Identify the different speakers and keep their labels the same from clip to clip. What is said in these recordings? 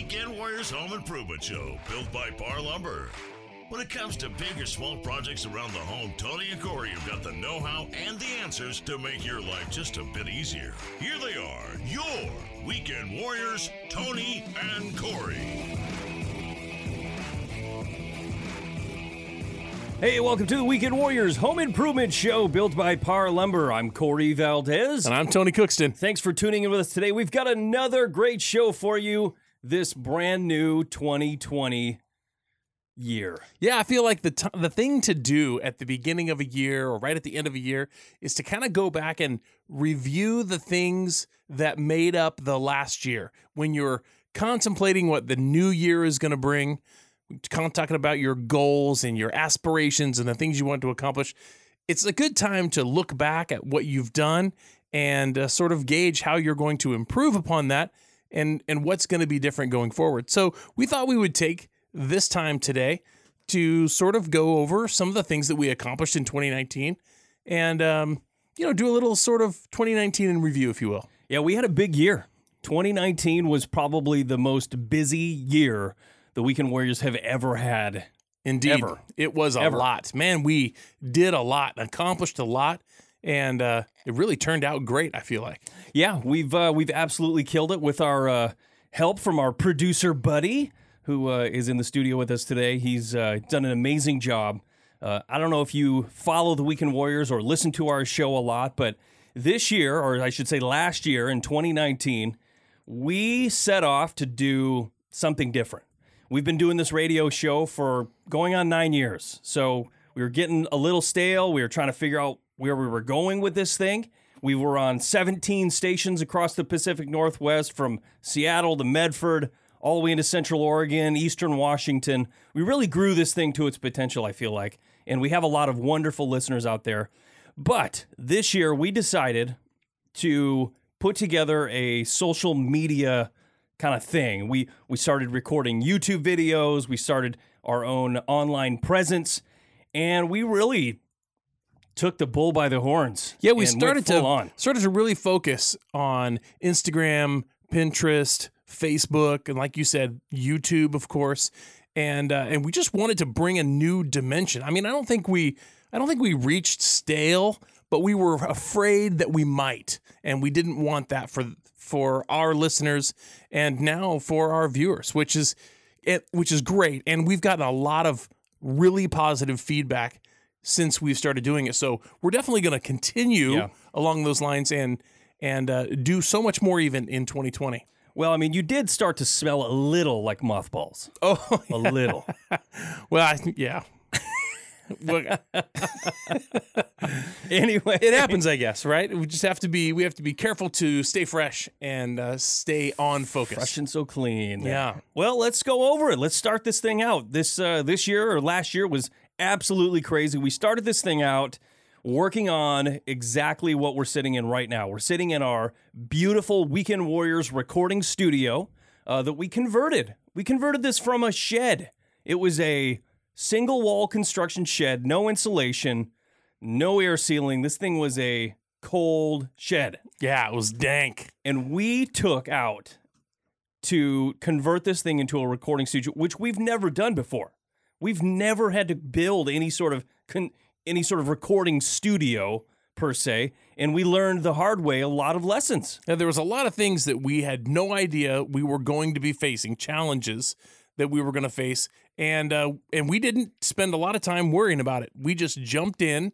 Speaker 1: Weekend Warriors Home Improvement Show, built by Parr Lumber. When it comes to big or small projects around the home, Tony and Corey have got the know how and the answers to make your life just a bit easier. Here they are, your Weekend Warriors, Tony and Corey.
Speaker 2: Hey, welcome to the Weekend Warriors Home Improvement Show built by Parr Lumber. I'm Corey Valdez.
Speaker 3: And I'm Tony Cookston.
Speaker 2: Thanks for tuning in with us today. We've got another great show for you this brand new 2020 year.
Speaker 3: Yeah, I feel like the t- the thing to do at the beginning of a year or right at the end of a year is to kind of go back and review the things that made up the last year. When you're contemplating what the new year is going to bring, kind of talking about your goals and your aspirations and the things you want to accomplish, it's a good time to look back at what you've done and uh, sort of gauge how you're going to improve upon that and and what's going to be different going forward. So we thought we would take this time today to sort of go over some of the things that we accomplished in 2019 and um, you know do a little sort of 2019 in review, if you will.
Speaker 2: Yeah, we had a big year. 2019 was probably the most busy year the Weekend Warriors have ever had.
Speaker 3: Indeed,
Speaker 2: Ever.
Speaker 3: it was a
Speaker 2: Ever.
Speaker 3: lot. Man, we did a lot, accomplished a lot, and uh, it really turned out great. I feel like.
Speaker 2: Yeah, we've uh, we've absolutely killed it with our uh, help from our producer buddy, who uh, is in the studio with us today. He's uh, done an amazing job. Uh, I don't know if you follow the Weekend Warriors or listen to our show a lot, but this year, or I should say last year in 2019, we set off to do something different. We've been doing this radio show for going on nine years. So we were getting a little stale. We were trying to figure out where we were going with this thing. We were on 17 stations across the Pacific Northwest from Seattle to Medford, all the way into Central Oregon, Eastern Washington. We really grew this thing to its potential, I feel like. And we have a lot of wonderful listeners out there. But this year, we decided to put together a social media kind of thing. We we started recording YouTube videos, we started our own online presence, and we really took the bull by the horns.
Speaker 3: Yeah, we started to
Speaker 2: on.
Speaker 3: started to really focus on Instagram, Pinterest, Facebook, and like you said, YouTube, of course. And uh, and we just wanted to bring a new dimension. I mean, I don't think we I don't think we reached stale, but we were afraid that we might, and we didn't want that for for our listeners and now for our viewers, which is it, which is great. And we've gotten a lot of really positive feedback since we've started doing it. So we're definitely going to continue
Speaker 2: Yeah.
Speaker 3: along those lines and and uh, do so much more even in 2020.
Speaker 2: Well, I mean, you did start to smell a little like mothballs.
Speaker 3: Oh,
Speaker 2: A little.
Speaker 3: well, I think yeah.
Speaker 2: Anyway,
Speaker 3: it happens, I guess, right? We just have to be we have to be careful to stay fresh and uh, stay on focus.
Speaker 2: fresh and so clean.
Speaker 3: Yeah.
Speaker 2: Well, let's go over it. Let's start this thing out. This uh, this year or last year was absolutely crazy. We started this thing out working on exactly what we're sitting in right now. We're sitting in our beautiful Weekend Warriors recording studio uh, that we converted. We converted this from a shed. It was a single wall construction shed, no insulation, no air sealing. This thing was a cold shed
Speaker 3: Yeah, it was dank.
Speaker 2: and we took out to convert this thing into a recording studio, which we've never done before. We've never had to build any sort of con- any sort of recording studio per se, and we learned the hard way a lot of lessons.
Speaker 3: Now, there was a lot of things that we had no idea we were going to be facing, challenges that we were going to face, and uh, and we didn't spend a lot of time worrying about it. We just jumped in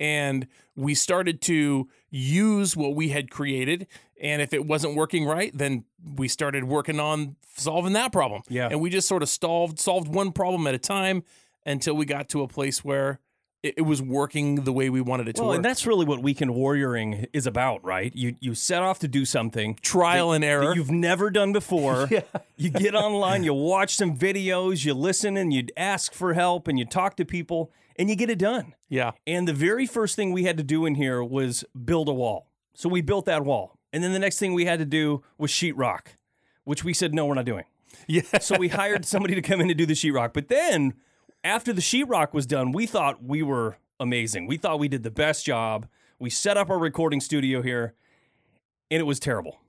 Speaker 3: and we started to use what we had created. And if it wasn't working right, then we started working on solving that problem.
Speaker 2: Yeah.
Speaker 3: and we just sort of solved solved one problem at a time until we got to a place where it, it was working the way we wanted it to
Speaker 2: Well,
Speaker 3: work.
Speaker 2: and that's really what weekend warrioring is about, right? You you set off to do something
Speaker 3: trial and
Speaker 2: that
Speaker 3: error.
Speaker 2: you've never done before. yeah. You get online, you watch some videos, you listen and you ask for help and you talk to people and you get it done.
Speaker 3: yeah.
Speaker 2: And the very first thing we had to do in here was build a wall. So we built that wall. And then the next thing we had to do was sheetrock, which we said, no, we're not doing.
Speaker 3: Yeah.
Speaker 2: So we hired somebody to come in and do the sheetrock. But then after the sheetrock was done, we thought we were amazing. We thought we did the best job. We set up our recording studio here, and it was terrible.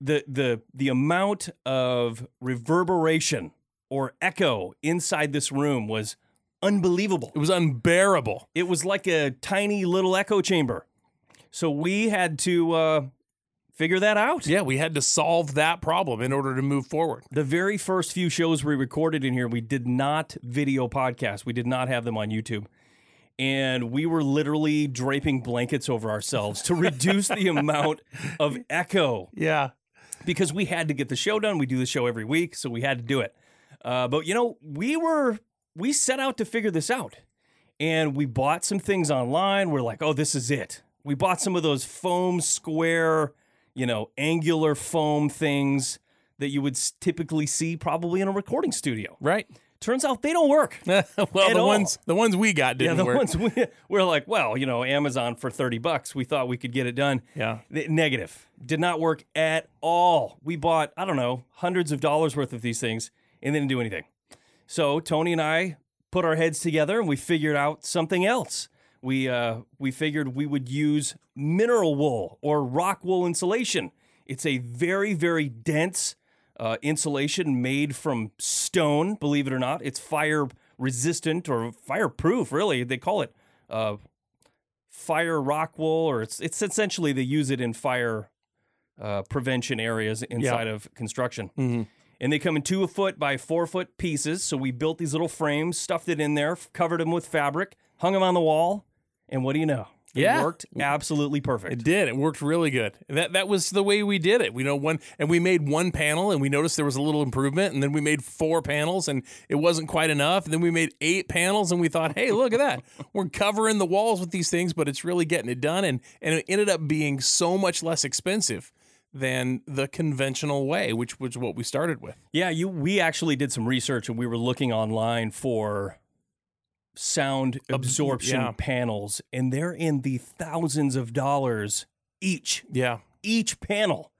Speaker 2: the the the amount of reverberation or echo inside this room was unbelievable.
Speaker 3: It was unbearable.
Speaker 2: It was like a tiny little echo chamber. So we had to uh, figure that out.
Speaker 3: Yeah, we had to solve that problem in order to move forward.
Speaker 2: The very first few shows we recorded in here, we did not video podcast. We did not have them on YouTube. And we were literally draping blankets over ourselves to reduce the amount of echo
Speaker 3: Yeah.
Speaker 2: because we had to get the show done. We do the show every week, so we had to do it. Uh, but you know, we were we set out to figure this out, and we bought some things online. We're like, oh, this is it. We bought some of those foam square, you know, angular foam things that you would typically see probably in a recording studio.
Speaker 3: Right.
Speaker 2: Turns out they don't work.
Speaker 3: well, the
Speaker 2: all.
Speaker 3: ones the ones we got didn't
Speaker 2: the
Speaker 3: work.
Speaker 2: ones we, we're like, well, you know, Amazon for 30 bucks. We thought we could get it done.
Speaker 3: Yeah.
Speaker 2: Negative. Did not work at all. We bought, I don't know, hundreds of dollars worth of these things and didn't do anything. So Tony and I put our heads together and we figured out something else. We uh, we figured we would use mineral wool or rock wool insulation. It's a very very dense uh, insulation made from stone. Believe it or not, it's fire resistant or fireproof. Really, they call it uh, fire rock wool, or it's it's essentially they use it in fire uh, prevention areas inside of construction.
Speaker 3: Mhm.
Speaker 2: And they come in two foot by four foot pieces. So we built these little frames, stuffed it in there, covered them with fabric, hung them on the wall, and what do you know? It
Speaker 3: Yeah.
Speaker 2: worked absolutely perfect.
Speaker 3: It did. It worked really good. That that was the way we did it. We know one, and we made one panel, and we noticed there was a little improvement, and then we made four panels, and it wasn't quite enough. And then we made eight panels, and we thought, hey, look at that. We're covering the walls with these things, but it's really getting it done, and and it ended up being so much less expensive than the conventional way, which was what we started with.
Speaker 2: Yeah, you. We actually did some research, and we were looking online for sound absorption
Speaker 3: yeah.
Speaker 2: panels, and they're in the thousands of dollars each,
Speaker 3: Yeah.
Speaker 2: each panel,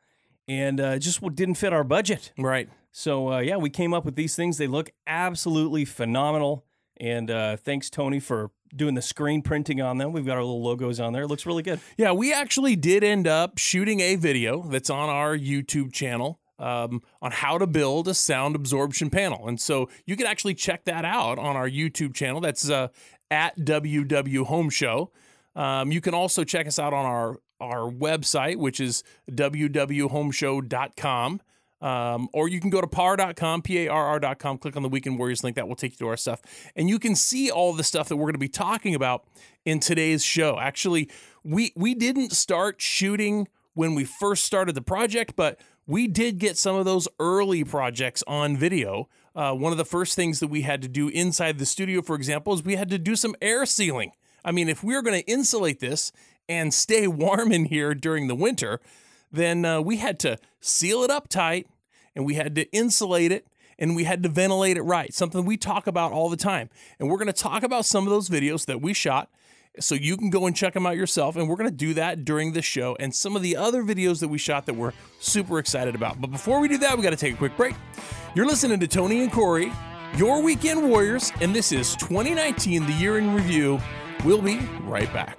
Speaker 2: and uh, just didn't fit our budget.
Speaker 3: Right.
Speaker 2: So uh, yeah, we came up with these things. They look absolutely phenomenal, and uh, thanks Tony for doing the screen printing on them. We've got our little logos on there. It looks really good.
Speaker 3: Yeah, we actually did end up shooting a video that's on our YouTube channel um, on how to build a sound absorption panel. And so you can actually check that out on our YouTube channel. That's uh, at WW Home Show. Um, you can also check us out on our, our website, which is www.homeshow.com. Um, or you can go to parr.com, P-A-R-R.com, click on the Weekend Warriors link. That will take you to our stuff. And you can see all the stuff that we're going to be talking about in today's show. Actually, we we didn't start shooting when we first started the project, but we did get some of those early projects on video. Uh, one of the first things that we had to do inside the studio, for example, is we had to do some air sealing. I mean, if we were going to insulate this and stay warm in here during the winter, then uh, we had to seal it up tight and we had to insulate it and we had to ventilate it right, something we talk about all the time. And we're going to talk about some of those videos that we shot so you can go and check them out yourself. And we're going to do that during the show and some of the other videos that we shot that we're super excited about. But before we do that, we got to take a quick break. You're listening to Tony and Corey, your weekend warriors, and this is 2019, the year in review. We'll be right back.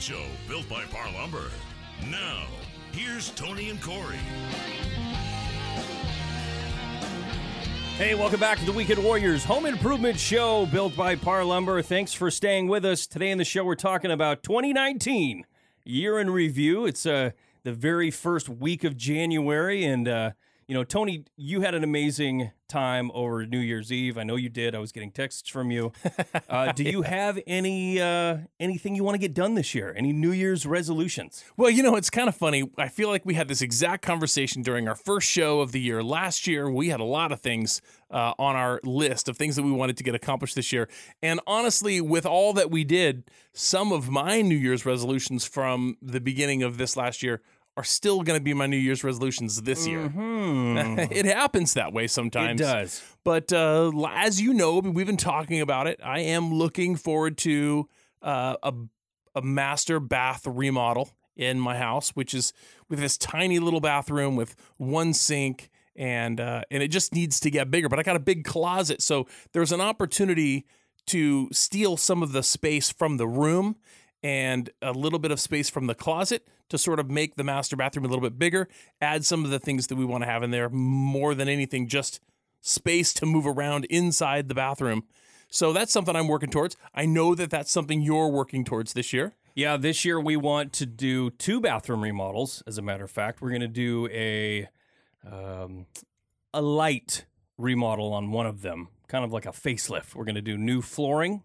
Speaker 1: Show, built by Parr Lumber. Now, here's Tony and Corey.
Speaker 2: Hey, welcome back to the Weekend Warriors Home Improvement Show built by Parr Lumber. Thanks for staying with us. Today in the show, we're talking about 2019 year in review. It's uh, the very first week of January. And, uh, you know, Tony, you had an amazing time over New Year's Eve. I know you did. I was getting texts from you. Uh, do you have any uh, anything you want to get done this year? Any New Year's resolutions?
Speaker 3: Well, you know, it's kind of funny. I feel like we had this exact conversation during our first show of the year last year. We had a lot of things uh, on our list of things that we wanted to get accomplished this year. And honestly, with all that we did, some of my New Year's resolutions from the beginning of this last year are still going to be my New Year's resolutions this year. it happens that way sometimes.
Speaker 2: Mm-hmm. It does.
Speaker 3: But uh, as you know, we've been talking about it. I am looking forward to uh, a a master bath remodel in my house, which is with this tiny little bathroom with one sink. And uh, and it just needs to get bigger. But I got a big closet, so there's an opportunity to steal some of the space from the room and a little bit of space from the closet to sort of make the master bathroom a little bit bigger. Add some of the things that we want to have in there more than anything, just space to move around inside the bathroom. So that's something I'm working towards. I know that that's something you're working towards this year.
Speaker 2: Yeah, this year we want to do two bathroom remodels. As a matter of fact, we're going to do a um, a light remodel on one of them, kind of like a facelift. We're going to do new flooring,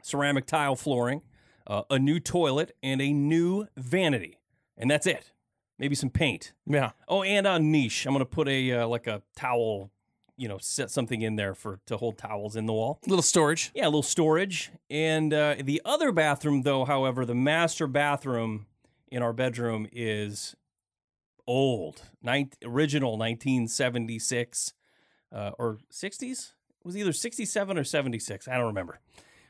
Speaker 2: ceramic tile flooring, uh, a new toilet, and a new vanity, and that's it. Maybe some paint.
Speaker 3: Yeah.
Speaker 2: Oh, and a niche. I'm going to put a uh, like a towel, you know, set something in there for to hold towels in the wall.
Speaker 3: Little storage.
Speaker 2: Yeah, a little storage. And uh, the other bathroom, though, however, the master bathroom in our bedroom is old, Nin- original 1976 uh, or 60s. It was either 67 or 76. I don't remember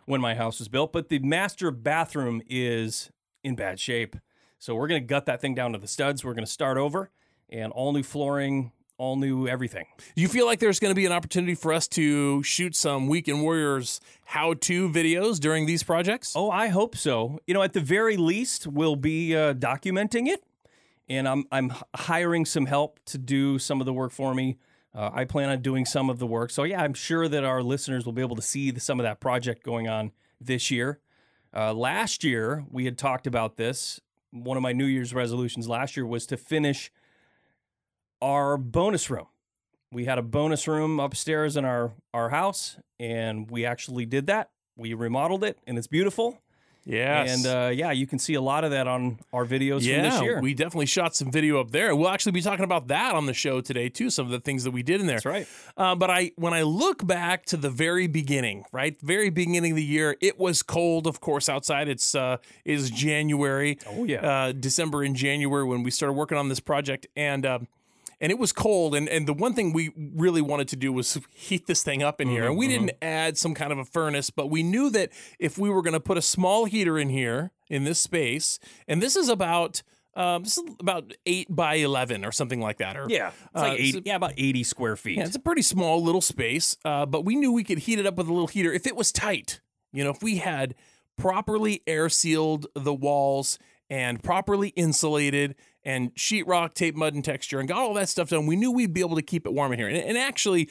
Speaker 2: when my house was built, but the master bathroom is in bad shape. So we're going to gut that thing down to the studs. We're going to start over and all new flooring, all new everything.
Speaker 3: Do you feel like there's going to be an opportunity for us to shoot some Weekend Warriors how to videos during these projects?
Speaker 2: Oh, I hope so. You know, at the very least, we'll be uh, documenting it, and I'm I'm hiring some help to do some of the work for me. Uh, I plan on doing some of the work, so yeah, I'm sure that our listeners will be able to see the, some of that project going on this year. Uh, last year, we had talked about this. One of my New Year's resolutions last year was to finish our bonus room. We had a bonus room upstairs in our our house, and we actually did that. We remodeled it, and it's beautiful.
Speaker 3: Yes.
Speaker 2: And uh, yeah, you can see a lot of that on our videos
Speaker 3: yeah,
Speaker 2: from this year.
Speaker 3: we definitely shot some video up there. We'll actually be talking about that on the show today too. Some of the things that we did in there.
Speaker 2: That's right.
Speaker 3: Uh, but I, when I look back to the very beginning, right, very beginning of the year, it was cold, of course, outside. It's uh, is January.
Speaker 2: Oh, yeah.
Speaker 3: uh, December and January when we started working on this project, and uh, and it was cold. And and the one thing we really wanted to do was heat this thing up in here, and we didn't add some kind of a furnace, but we knew that if we were going to put a small heater in here in this space, and this is about. Um, this is about eight by eleven or something like that. Or
Speaker 2: Yeah, it's like
Speaker 3: Uh,
Speaker 2: 80,
Speaker 3: so-
Speaker 2: yeah, about 80 square feet.
Speaker 3: yeah, it's a pretty small little space, uh, but we knew we could heat it up with a little heater if it was tight. You know, if we had properly air sealed the walls and properly insulated and sheetrock, tape, mud, and texture, and got all that stuff done, we knew we'd be able to keep it warm in here. And, and actually,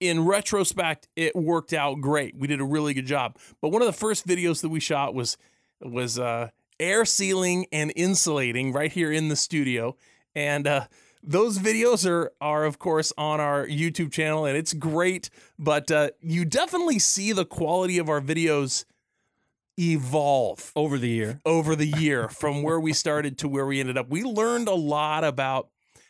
Speaker 3: in retrospect, it worked out great. We did a really good job. But one of the first videos that we shot was was uh, air sealing and insulating right here in the studio, and uh, those videos are are of course on our YouTube channel, and it's great. But uh, you definitely see the quality of our videos evolve
Speaker 2: over the year.
Speaker 3: over the year from where we started to where we ended up. We learned a lot about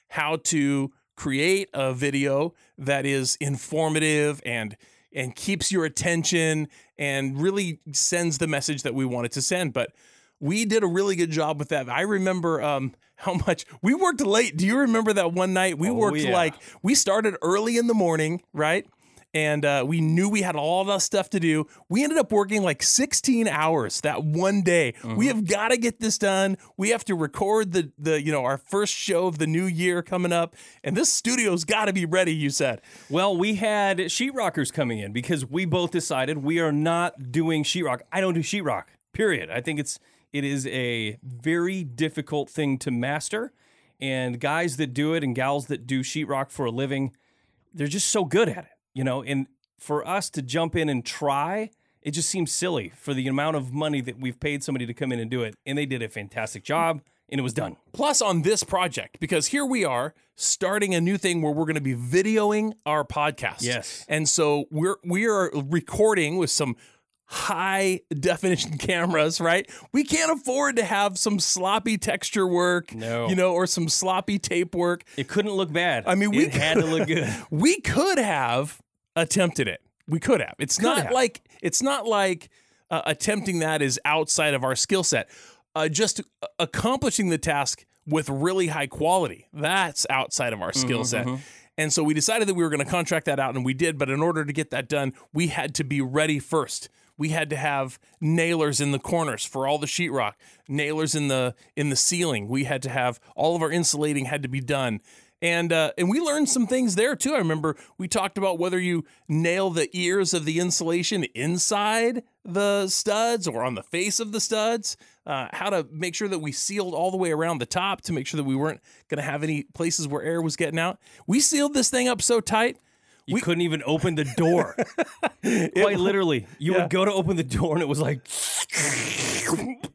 Speaker 3: how to create a video that is informative and and keeps your attention and really sends the message that we wanted to send. But we did a really good job with that. I remember um, how much we worked late. Do you remember that one night we
Speaker 2: Oh,
Speaker 3: worked
Speaker 2: yeah.
Speaker 3: like we started early in the morning, right? And uh, we knew we had all the stuff to do. We ended up working like 16 hours that one day.
Speaker 2: Mm-hmm.
Speaker 3: We have got to get this done. We have to record the the you know our first show of the new year coming up, and this studio's got to be ready. You said,
Speaker 2: Well, we had sheetrockers coming in because we both decided we are not doing sheetrock. I don't do sheetrock. Period. I think it's it is a very difficult thing to master, and guys that do it and gals that do sheetrock for a living, they're just so good at it, you know. And for us to jump in and try, it just seems silly for the amount of money that we've paid somebody to come in and do it, and they did a fantastic job, and it was done.
Speaker 3: plus on this project because here we are starting a new thing where we're going to be videoing our podcast.
Speaker 2: Yes.
Speaker 3: and so we're we are recording with some high definition cameras, right? We can't afford to have some sloppy texture work,
Speaker 2: No.
Speaker 3: you know, or some sloppy tape work.
Speaker 2: It couldn't look bad.
Speaker 3: I mean, we
Speaker 2: it had to look good.
Speaker 3: we could have attempted it. We could have. It's not
Speaker 2: have.
Speaker 3: like it's not like uh, attempting that is outside of our skill set. Uh, just uh, accomplishing the task with really high quality. That's outside of our skill set. And so we decided that we were going to contract that out, and we did. But in order to get that done, we had to be ready first. We had to have nailers in the corners for all the sheetrock, nailers in the in the ceiling. We had to have all of our insulating had to be done. And uh, and we learned some things there too. I remember we talked about whether you nail the ears of the insulation inside the studs or on the face of the studs. Uh, how to make sure that we sealed all the way around the top to make sure that we weren't going to have any places where air was getting out. We sealed this thing up so tight.
Speaker 2: You couldn't even open the door. Quite literally. You
Speaker 3: Yeah.
Speaker 2: would go to open the door and it was like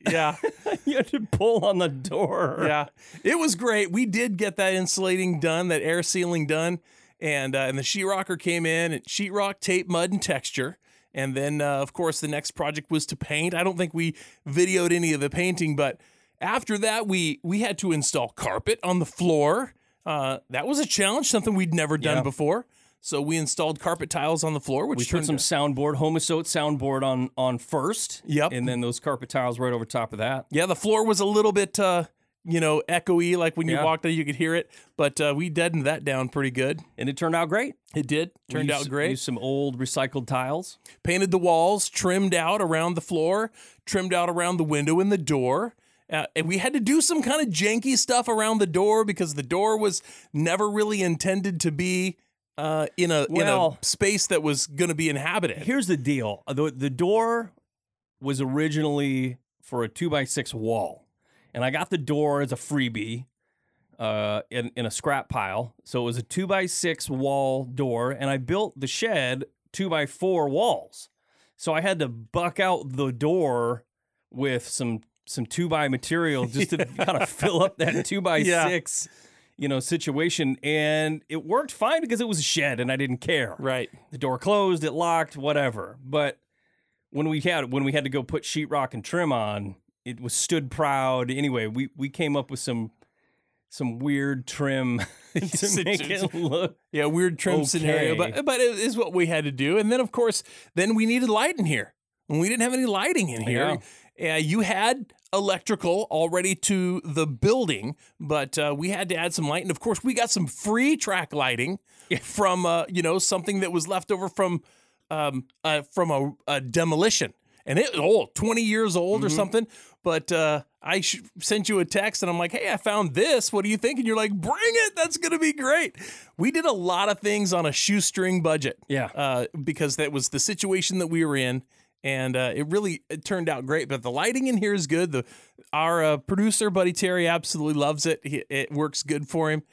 Speaker 3: Yeah,
Speaker 2: you had to pull on the door.
Speaker 3: yeah, it was great. We did get that insulating done, that air sealing done, and uh, and the sheetrocker came in and sheetrock, tape, mud, and texture. And then, uh, of course, the next project was to paint. I don't think we videoed any of the painting, but after that, we we had to install carpet on the floor. Uh, that was a challenge, something we'd never done
Speaker 2: Yeah.
Speaker 3: before. So we installed carpet tiles on the floor, which
Speaker 2: We put
Speaker 3: turned
Speaker 2: some soundboard, Homosote soundboard on on first.
Speaker 3: Yep.
Speaker 2: And then those carpet tiles right over top of that.
Speaker 3: Yeah, the floor was a little bit, uh, you know, echoey. Like when you
Speaker 2: Yeah.
Speaker 3: walked in, you could hear it. But uh, we deadened that down pretty good.
Speaker 2: And it turned out great.
Speaker 3: It did. Turned
Speaker 2: We
Speaker 3: out
Speaker 2: used-
Speaker 3: great.
Speaker 2: Used some old recycled tiles.
Speaker 3: Painted the walls, trimmed out around the floor, trimmed out around the window and the door. Uh, and we had to do some kind of janky stuff around the door because the door was never really intended to be uh, in a in a space that was going to be inhabited.
Speaker 2: Here's the deal. The the door was originally for a two by six wall. And I got the door as a freebie uh, in, in a scrap pile. So it was a two by six wall door, and I built the shed two by four walls. So I had to buck out the door with some some two by material just to kind of fill up that two by
Speaker 3: Yeah.
Speaker 2: six, you know, situation. And it worked fine because it was a shed and I didn't care
Speaker 3: Right.
Speaker 2: the door closed, it locked, whatever. But when we had when we had to go put sheetrock and trim on, it was stood proud. Anyway, we we came up with some some weird trim to make it look.
Speaker 3: Yeah, weird trim scenario, but but it is what we had to do. And then of course, then we needed light in here. And we didn't have any lighting in here. Uh, you had electrical already to the building, but uh, we had to add some light. And of course, we got some free track lighting from uh, you know something that was left over from um, uh, from a, a demolition. And it old, 20 years old or something. But uh, I sh- sent you a text and I'm like, hey, I found this. What do you think? And you're like, bring it. That's going to be great. We did a lot of things on a shoestring budget
Speaker 2: Yeah.
Speaker 3: uh, because that was the situation that we were in, and uh, it really it turned out great. But the lighting in here is good. The our uh, producer buddy Terry absolutely loves it. He, it works good for him,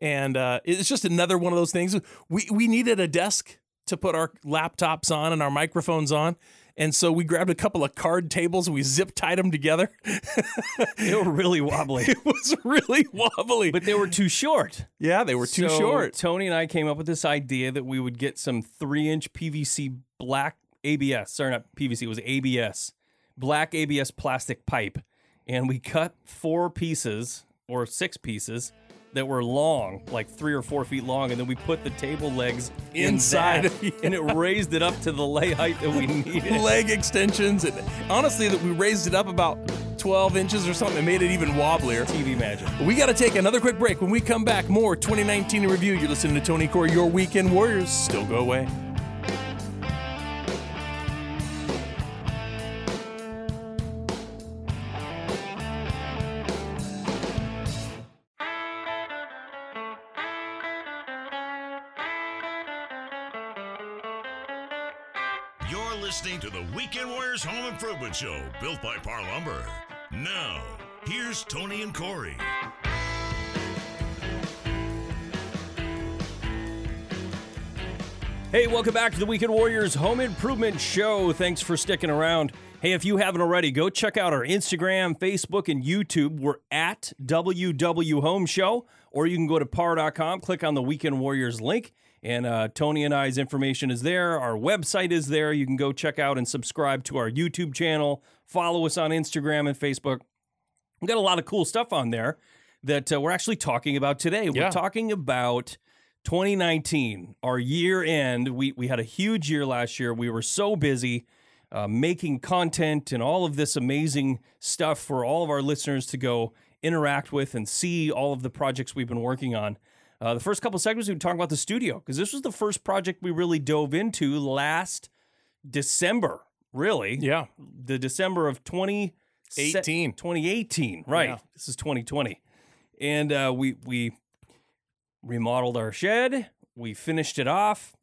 Speaker 3: and uh, it's just another one of those things. We we needed a desk to put our laptops on and our microphones on. And so we grabbed a couple of card tables we zip tied them together.
Speaker 2: They were really wobbly,
Speaker 3: it was really wobbly.
Speaker 2: but they were too short.
Speaker 3: yeah, they were too
Speaker 2: So
Speaker 3: short.
Speaker 2: Tony and I came up with this idea that we would get some three inch PVC black ABS, sorry, not PVC, it was ABS, black ABS plastic pipe. And we cut four pieces or six pieces that were long, like three or four feet long. And then we put the table legs in
Speaker 3: Inside.
Speaker 2: and it raised it up to the lay height that we needed.
Speaker 3: leg extensions and honestly that we raised it up about 12 inches or something and made it even wobblier
Speaker 2: TV magic.
Speaker 3: we got to take another quick break when we come back more 2019 in review you're listening to tony Corey your weekend warriors still go away
Speaker 1: Home Improvement Show, built by Parr Lumber. Now, here's Tony and Corey.
Speaker 2: Hey, welcome back to the Weekend Warriors Home Improvement Show. Thanks for sticking around. Hey, if you haven't already, go check out our Instagram, Facebook, and YouTube. We're at WW Home Show, or you can go to parr.com, click on the Weekend Warriors link, and uh, Tony and I's information is there. Our website is there. You can go check out and subscribe to our YouTube channel, follow us on Instagram and Facebook. We've got a lot of cool stuff on there that uh, we're actually talking about today. We're talking about 2019, our year end. We we had a huge year last year. We were so busy uh, making content and all of this amazing stuff for all of our listeners to go interact with and see all of the projects we've been working on. Uh, the first couple segments we talk about the studio because this was the first project we really dove into last December. Really,
Speaker 3: Yeah.
Speaker 2: the December of 20,
Speaker 3: 18.
Speaker 2: 2018. Right.
Speaker 3: Yeah.
Speaker 2: This is 2020. And uh, we we remodeled our shed. We finished it off.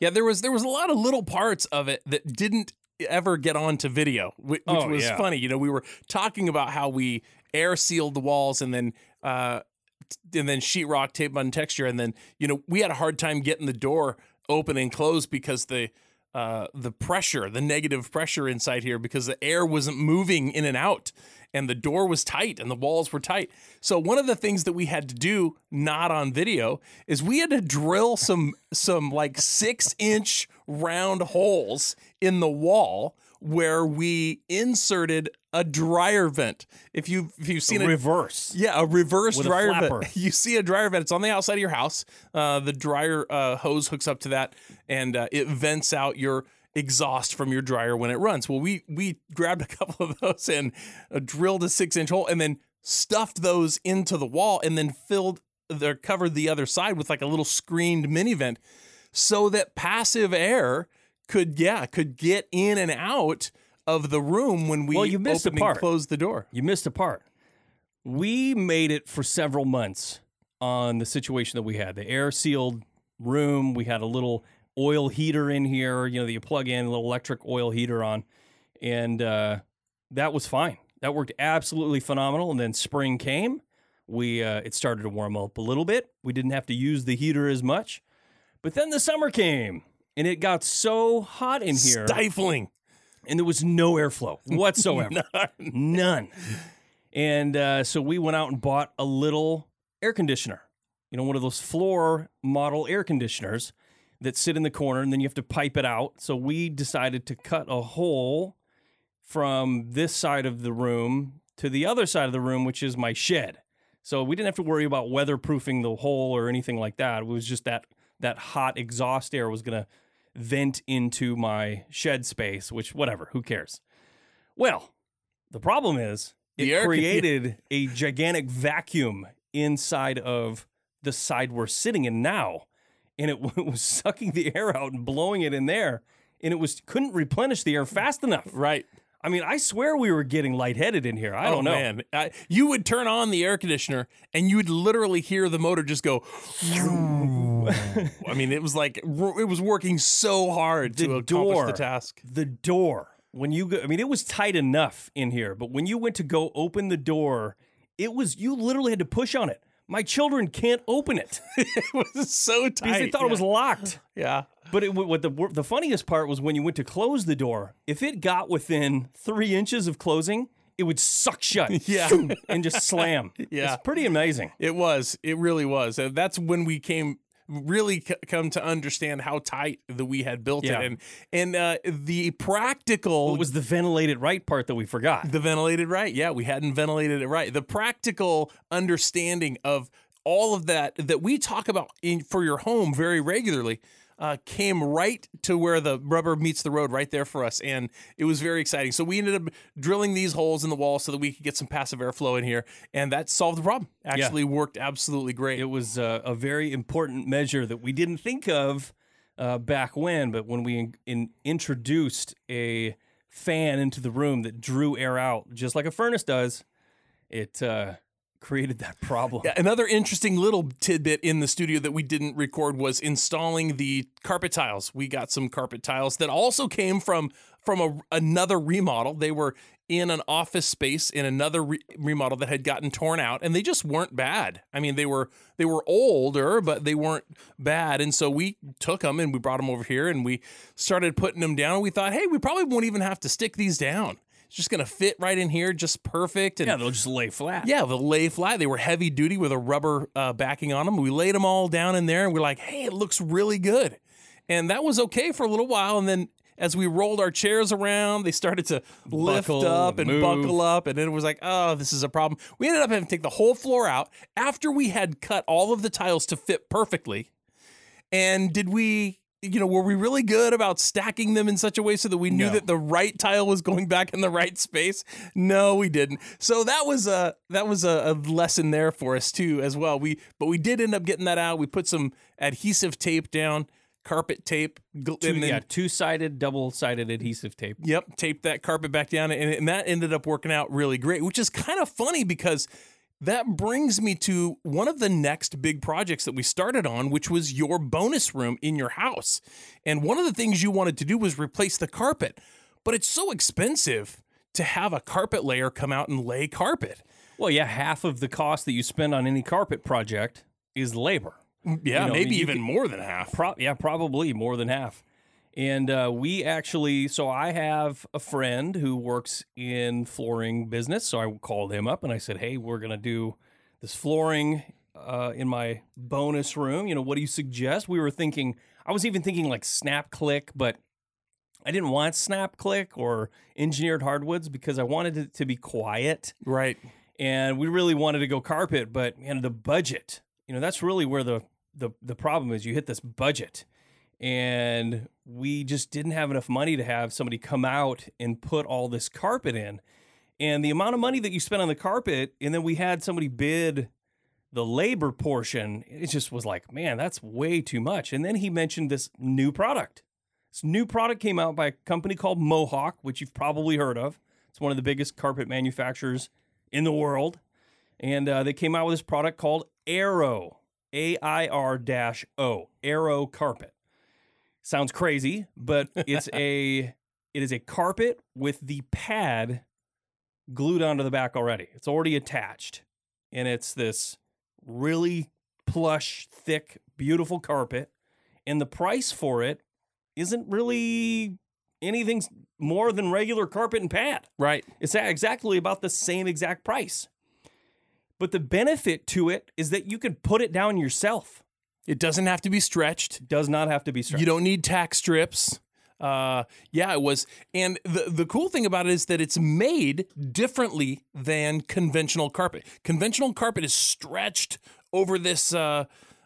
Speaker 3: Yeah, there was there was a lot of little parts of it that didn't ever get onto video, which,
Speaker 2: Oh,
Speaker 3: was
Speaker 2: yeah.
Speaker 3: funny. You know, we were talking about how we air sealed the walls and then uh, and then sheetrock tape on texture, and then you know we had a hard time getting the door open and closed because the uh, the pressure, the negative pressure inside here, because the air wasn't moving in and out, and the door was tight and the walls were tight. So one of the things that we had to do, not on video, is we had to drill some some like six inch round holes in the wall where we inserted a dryer vent. If you if you've seen a
Speaker 2: reverse.
Speaker 3: yeah, a reverse
Speaker 2: With a
Speaker 3: dryer vent. You see a dryer vent. It's on the outside of your house. Uh, the dryer uh, hose hooks up to that, and uh, it vents out your exhaust from your dryer when it runs. Well, we we grabbed a couple of those and uh, drilled a six inch hole, and then stuffed those into the wall, and then filled the covered the other side with like a little screened mini vent, so that passive air could yeah could get in and out of the room when we
Speaker 2: Well, you missed a
Speaker 3: opened
Speaker 2: part.
Speaker 3: and closed the door.
Speaker 2: You missed a part. We made it for several months on the situation that we had. The air sealed room. We had a little oil heater in here, you know, that you plug in, a little electric oil heater on. And uh, that was fine. That worked absolutely phenomenal. And then spring came. We uh, it started to warm up a little bit. We didn't have to use the heater as much. But then the summer came and it got so hot in here
Speaker 3: Stifling.
Speaker 2: and there was no airflow whatsoever. None. And uh, so we went out and bought a little air conditioner, you know, one of those floor model air conditioners that sit in the corner and then you have to pipe it out. So we decided to cut a hole from this side of the room to the other side of the room, which is my shed. So we didn't have to worry about weatherproofing the hole or anything like that. It was just that that hot exhaust air was going to vent into my shed space, which whatever, who cares? Well, the problem is
Speaker 3: The
Speaker 2: it created a gigantic vacuum inside of the side we're sitting in now, and it was sucking the air out and blowing it in there, and it was couldn't replenish the air fast enough.
Speaker 3: Right.
Speaker 2: I mean, I swear we were getting lightheaded in here. I
Speaker 3: oh,
Speaker 2: don't know.
Speaker 3: Man. I, you would turn on the air conditioner and you would literally hear the motor just go. I mean, it was like it was working so hard
Speaker 2: The
Speaker 3: to accomplish
Speaker 2: door.
Speaker 3: the task.
Speaker 2: The door when you go, I mean, it was tight enough in here, but when you went to go open the door, it was you literally had to push on it. My children can't open it
Speaker 3: it was so tight.
Speaker 2: because they thought it was locked.
Speaker 3: Yeah.
Speaker 2: But it, what the the funniest part was when you went to close the door. If it got within three inches of closing, it would suck shut.
Speaker 3: Yeah.
Speaker 2: and just slam.
Speaker 3: Yeah.
Speaker 2: it's pretty amazing.
Speaker 3: It was. It really was. And that's when we came really c- come to understand how tight that we had built
Speaker 2: Yeah.
Speaker 3: it and and uh, the practical
Speaker 2: It was the ventilated right part that we forgot.
Speaker 3: The ventilated right. Yeah, we hadn't ventilated it right. The practical understanding of all of that that we talk about in for your home very regularly uh, came right to where the rubber meets the road right there for us. And it was very exciting. So we ended up drilling these holes in the wall so that we could get some passive airflow in here. And that solved the problem. Actually worked absolutely great.
Speaker 2: It was uh, a very important measure that we didn't think of uh, back when, but when we in, in, introduced a fan into the room that drew air out, just like a furnace does, it uh, created that problem.
Speaker 3: Yeah, Another interesting little tidbit in the studio that we didn't record was installing the carpet tiles. We got some carpet tiles that also came from from a, another remodel. They were in an office space in another re- remodel that had gotten torn out, and they just weren't bad. I mean, they were they were older, but they weren't bad. And so we took them and we brought them over here and we started putting them down. We thought, hey, we probably won't even have to stick these down. It's just gonna fit right in here, just perfect. And
Speaker 2: Yeah, they'll just lay flat.
Speaker 3: yeah, they'll lay flat. They were heavy duty with a rubber uh, backing on them. We laid them all down in there and we're like, hey, it looks really good. And that was okay for a little while. And then as we rolled our chairs around, they started to lift
Speaker 2: Buckle
Speaker 3: up
Speaker 2: and
Speaker 3: and
Speaker 2: move.
Speaker 3: buckle up. And then it was like, oh, this is a problem. We ended up having to take the whole floor out after we had cut all of the tiles to fit perfectly. And did we you know, were we really good about stacking them in such a way so that we knew
Speaker 2: No.
Speaker 3: that the right tile was going back in the right space? No, we didn't. So that was a that was a, a lesson there for us too as well. We but we did end up getting that out. We put some adhesive tape down, carpet tape,
Speaker 2: Two,
Speaker 3: and then
Speaker 2: yeah, two sided, double sided adhesive tape.
Speaker 3: Yep, taped that carpet back down, and, and that ended up working out really great, which is kind of funny because that brings me to one of the next big projects that we started on, which was your bonus room in your house. And one of the things you wanted to do was replace the carpet, but it's so expensive to have a carpet layer come out and lay carpet.
Speaker 2: Well, yeah, half of the cost that you spend on any carpet project is labor.
Speaker 3: Mm, yeah,
Speaker 2: You know, I
Speaker 3: maybe
Speaker 2: mean,
Speaker 3: even
Speaker 2: could-
Speaker 3: more than half.
Speaker 2: Pro- yeah, probably more than half. And uh, we actually, so I have a friend who works in flooring business. So I called him up and I said, "Hey, we're gonna do this flooring uh, in my bonus room. You know, what do you suggest?" We were thinking, I was even thinking like Snap Click, but I didn't want Snap Click or engineered hardwoods because I wanted it to be quiet
Speaker 3: Right.
Speaker 2: and we really wanted to go carpet, but man, the budget, you know, that's really where the the the problem is. You hit this budget, and we just didn't have enough money to have somebody come out and put all this carpet in, and the amount of money that you spent on the carpet, and then we had somebody bid the labor portion. It just was like, man, that's way too much. And then he mentioned this new product. This new product came out by a company called Mohawk, which you've probably heard of. It's one of the biggest carpet manufacturers in the world. And uh, they came out with this product called Airo, A I R O, Airo Carpet. Sounds crazy, but it's a it is a carpet with the pad glued onto the back already. It's already attached, and it's this really plush, thick, beautiful carpet. And the price for it isn't really anything more than regular carpet and pad.
Speaker 3: Right.
Speaker 2: It's exactly about the same exact price. But the benefit to it is that you can put it down yourself.
Speaker 3: It doesn't have to be stretched.
Speaker 2: Does not have to be stretched.
Speaker 3: You don't need tack strips. Uh, yeah, it was. And the, the cool thing about it is that it's made differently than conventional carpet. Conventional carpet is stretched over this, uh,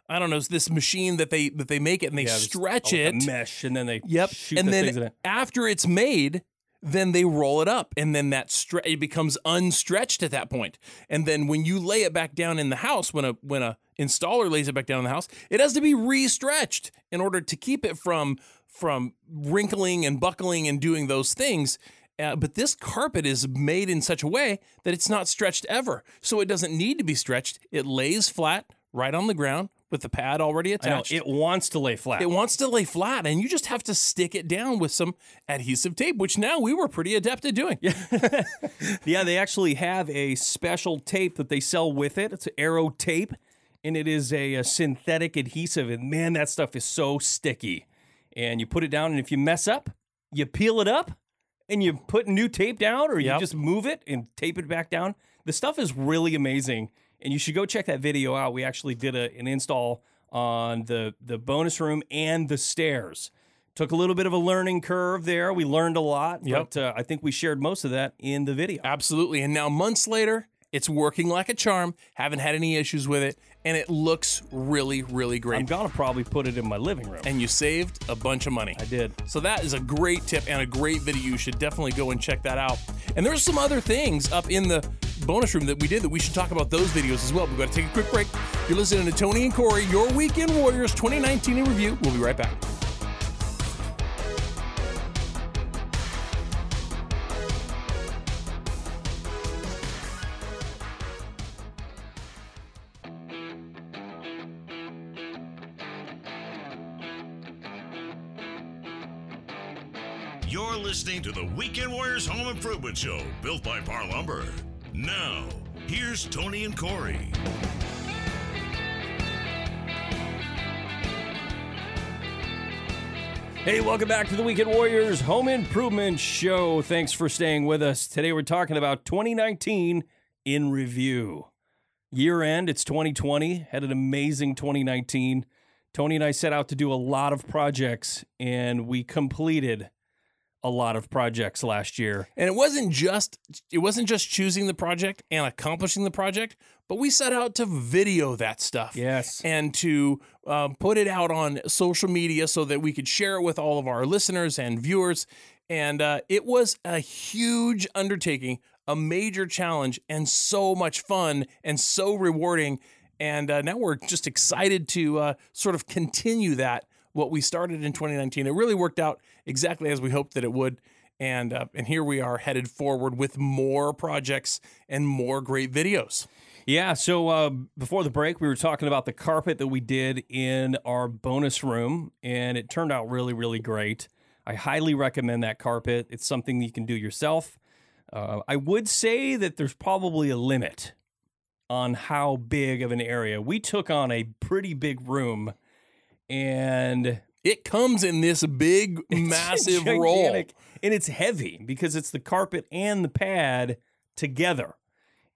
Speaker 3: I don't know, it's this machine that they that they make it and they
Speaker 2: Yeah,
Speaker 3: stretch it.
Speaker 2: mesh, and then they
Speaker 3: Yep.
Speaker 2: shoot
Speaker 3: and
Speaker 2: the things in
Speaker 3: then
Speaker 2: it.
Speaker 3: after it's made, then they roll it up, and then that stre- it becomes unstretched at that point. And then when you lay it back down in the house, when a when a installer lays it back down in the house, it has to be re-stretched in order to keep it from from wrinkling and buckling and doing those things. Uh, but this carpet is made in such a way that it's not stretched ever, so it doesn't need to be stretched. It lays flat right on the ground with the pad already
Speaker 2: I know
Speaker 3: attached.
Speaker 2: it wants to lay flat.
Speaker 3: It wants to lay flat, and you just have to stick it down with some adhesive tape, which now we were pretty adept at doing.
Speaker 2: yeah, yeah they actually have a special tape that they sell with it. It's Airo tape, and it is a, a synthetic adhesive. And man, that stuff is so sticky. And you put it down, and if you mess up, you peel it up, and you put new tape down, or you just move it and tape it back down. The stuff is really amazing, and you should go check that video out. We actually did a, an install on the the bonus room and the stairs. Took a little bit of a learning curve there. We learned a lot,
Speaker 3: Yep.
Speaker 2: but uh, I think we shared most of that in the video.
Speaker 3: Absolutely. And now, months later, it's working like a charm. Haven't had any issues with it, and it looks really, really great.
Speaker 2: I'm gonna probably put it in my living room.
Speaker 3: and you saved a bunch of money.
Speaker 2: I did.
Speaker 3: So that is a great tip and a great video. You should definitely go and check that out. And there's some other things up in the bonus room that we did that we should talk about those videos as well. We've got to take a quick break. You're listening to Tony and Corey, your Weekend Warriors 2019 in review. We'll be right back.
Speaker 1: Listening to the Weekend Warriors Home Improvement Show, built by Parr Lumber. Now, here's Tony and Corey.
Speaker 2: Hey, welcome back to the Weekend Warriors Home Improvement Show. Thanks for staying with us. Today we're talking about 2019 in review. Year end, it's 2020. Had an amazing 2019. Tony and I set out to do a lot of projects and we completed a lot of projects last year.
Speaker 3: And it wasn't just it wasn't just choosing the project and accomplishing the project, but we set out to video that stuff.
Speaker 2: Yes.
Speaker 3: And to um, put it out on social media so that we could share it with all of our listeners and viewers. And uh, it was a huge undertaking, a major challenge, and so much fun and so rewarding. And uh, now we're just excited to uh, sort of continue that what we started in 2019. It really worked out exactly as we hoped that it would. And uh, and here we are headed forward with more projects and more great videos.
Speaker 2: Yeah. So uh, before the break, we were talking about the carpet that we did in our bonus room, and it turned out really, really great. I highly recommend that carpet. It's something you can do yourself. Uh, I would say that there's probably a limit on how big of an area. We took on a pretty big room, and
Speaker 3: It comes in this big, massive roll.
Speaker 2: and it's heavy because it's the carpet and the pad together,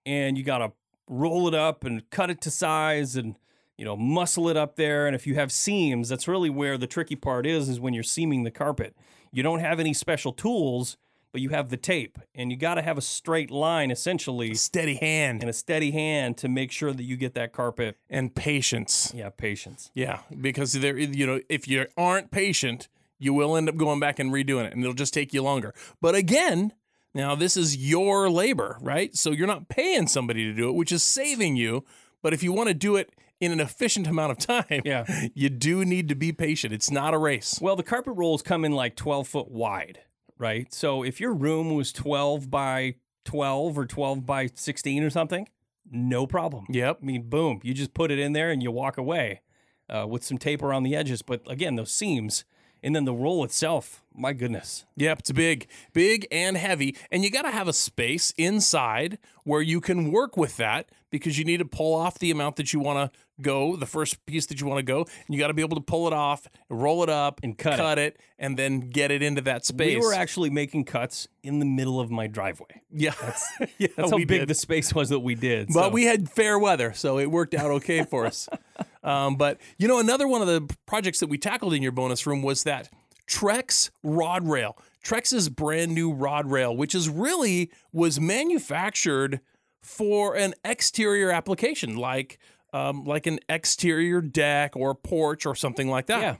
Speaker 2: and you got to roll it up and cut it to size and you know muscle it up there. And if you have seams, that's really where the tricky part is: is when you're seaming the carpet. You don't have any special tools, but you have the tape, and you got to have a straight line essentially
Speaker 3: Steady hand
Speaker 2: and a steady hand to make sure that you get that carpet.
Speaker 3: and patience.
Speaker 2: Yeah, patience.
Speaker 3: Yeah, because there, you know, if you aren't patient, you will end up going back and redoing it, and it'll just take you longer. But again, now this is your labor, right? So you're not paying somebody to do it, which is saving you. But if you want to do it in an efficient amount of time,
Speaker 2: Yeah.
Speaker 3: you do need to be patient. It's not a race.
Speaker 2: Well, the carpet rolls come in like 12 foot wide, right? So if your room was 12 by 12 or 12 by 16 or something, no problem.
Speaker 3: Yep.
Speaker 2: I mean, boom, you just put it in there and you walk away uh, with some tape around the edges. But again, those seams and then the roll itself, my goodness.
Speaker 3: Yep, it's big, big and heavy. And you got to have a space inside where you can work with that because you need to pull off the amount that you want to go, the first piece that you want to go. And you got to be able to pull it off, roll it up,
Speaker 2: And cut it.
Speaker 3: it, and then get it into that space.
Speaker 2: We were actually making cuts in the middle of my driveway.
Speaker 3: yeah, yeah,
Speaker 2: That's how big
Speaker 3: did.
Speaker 2: the space was that we did.
Speaker 3: But
Speaker 2: so-
Speaker 3: we had fair weather, so it worked out okay for us. Um, but you know, another one of the projects that we tackled in your bonus room was that Trex rod rail. Trex's brand new rod rail, which is really was manufactured for an exterior application, like um, like an exterior deck or porch or something like that.
Speaker 2: Yeah.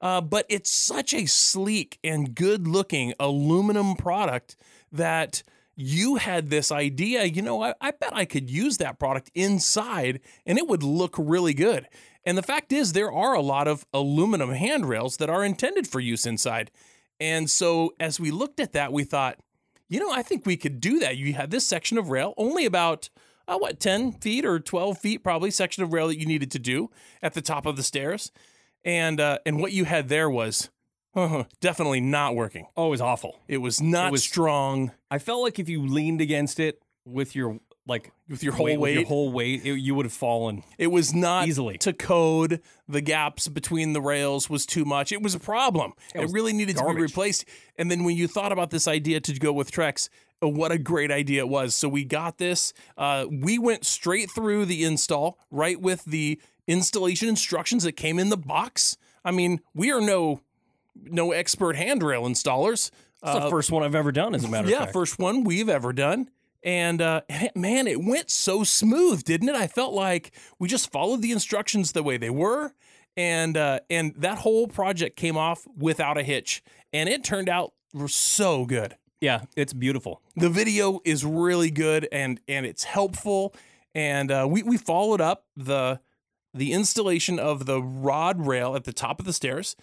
Speaker 3: Uh, but it's such a sleek and good looking aluminum product that you had this idea, you know, I, I bet I could use that product inside and it would look really good. And the fact is, there are a lot of aluminum handrails that are intended for use inside. And so as we looked at that, we thought, you know, I think we could do that. You had this section of rail, only about, uh, what, 10 feet or 12 feet, probably, section of rail that you needed to do at the top of the stairs. And, uh, and what you had there was uh, definitely not working.
Speaker 2: oh, it was awful.
Speaker 3: It was not it
Speaker 2: was-
Speaker 3: strong
Speaker 2: I felt like if you leaned against it with your like
Speaker 3: with your whole
Speaker 2: weight, your whole weight, it, you would have fallen.
Speaker 3: It was not
Speaker 2: Easily.
Speaker 3: to code. The gaps between the rails was too much. It was a problem. It,
Speaker 2: was
Speaker 3: really needed to be replaced. And then when you thought about this idea to go with Trex, uh, what a great idea it was. So we got this. Uh, we went straight through the install, right with the installation instructions that came in the box. I mean, we are no no expert handrail installers.
Speaker 2: It's the first one I've ever done, as a matter
Speaker 3: Uh, yeah,
Speaker 2: of fact.
Speaker 3: first one we've ever done. And, uh, and it- man, it went so smooth, didn't it? I felt like we just followed the instructions the way they were, and uh, and that whole project came off without a hitch, and it turned out so good.
Speaker 2: yeah, it's beautiful.
Speaker 3: The video is really good, and and it's helpful, and uh, we we followed up the the installation of the rod rail at the top of the stairs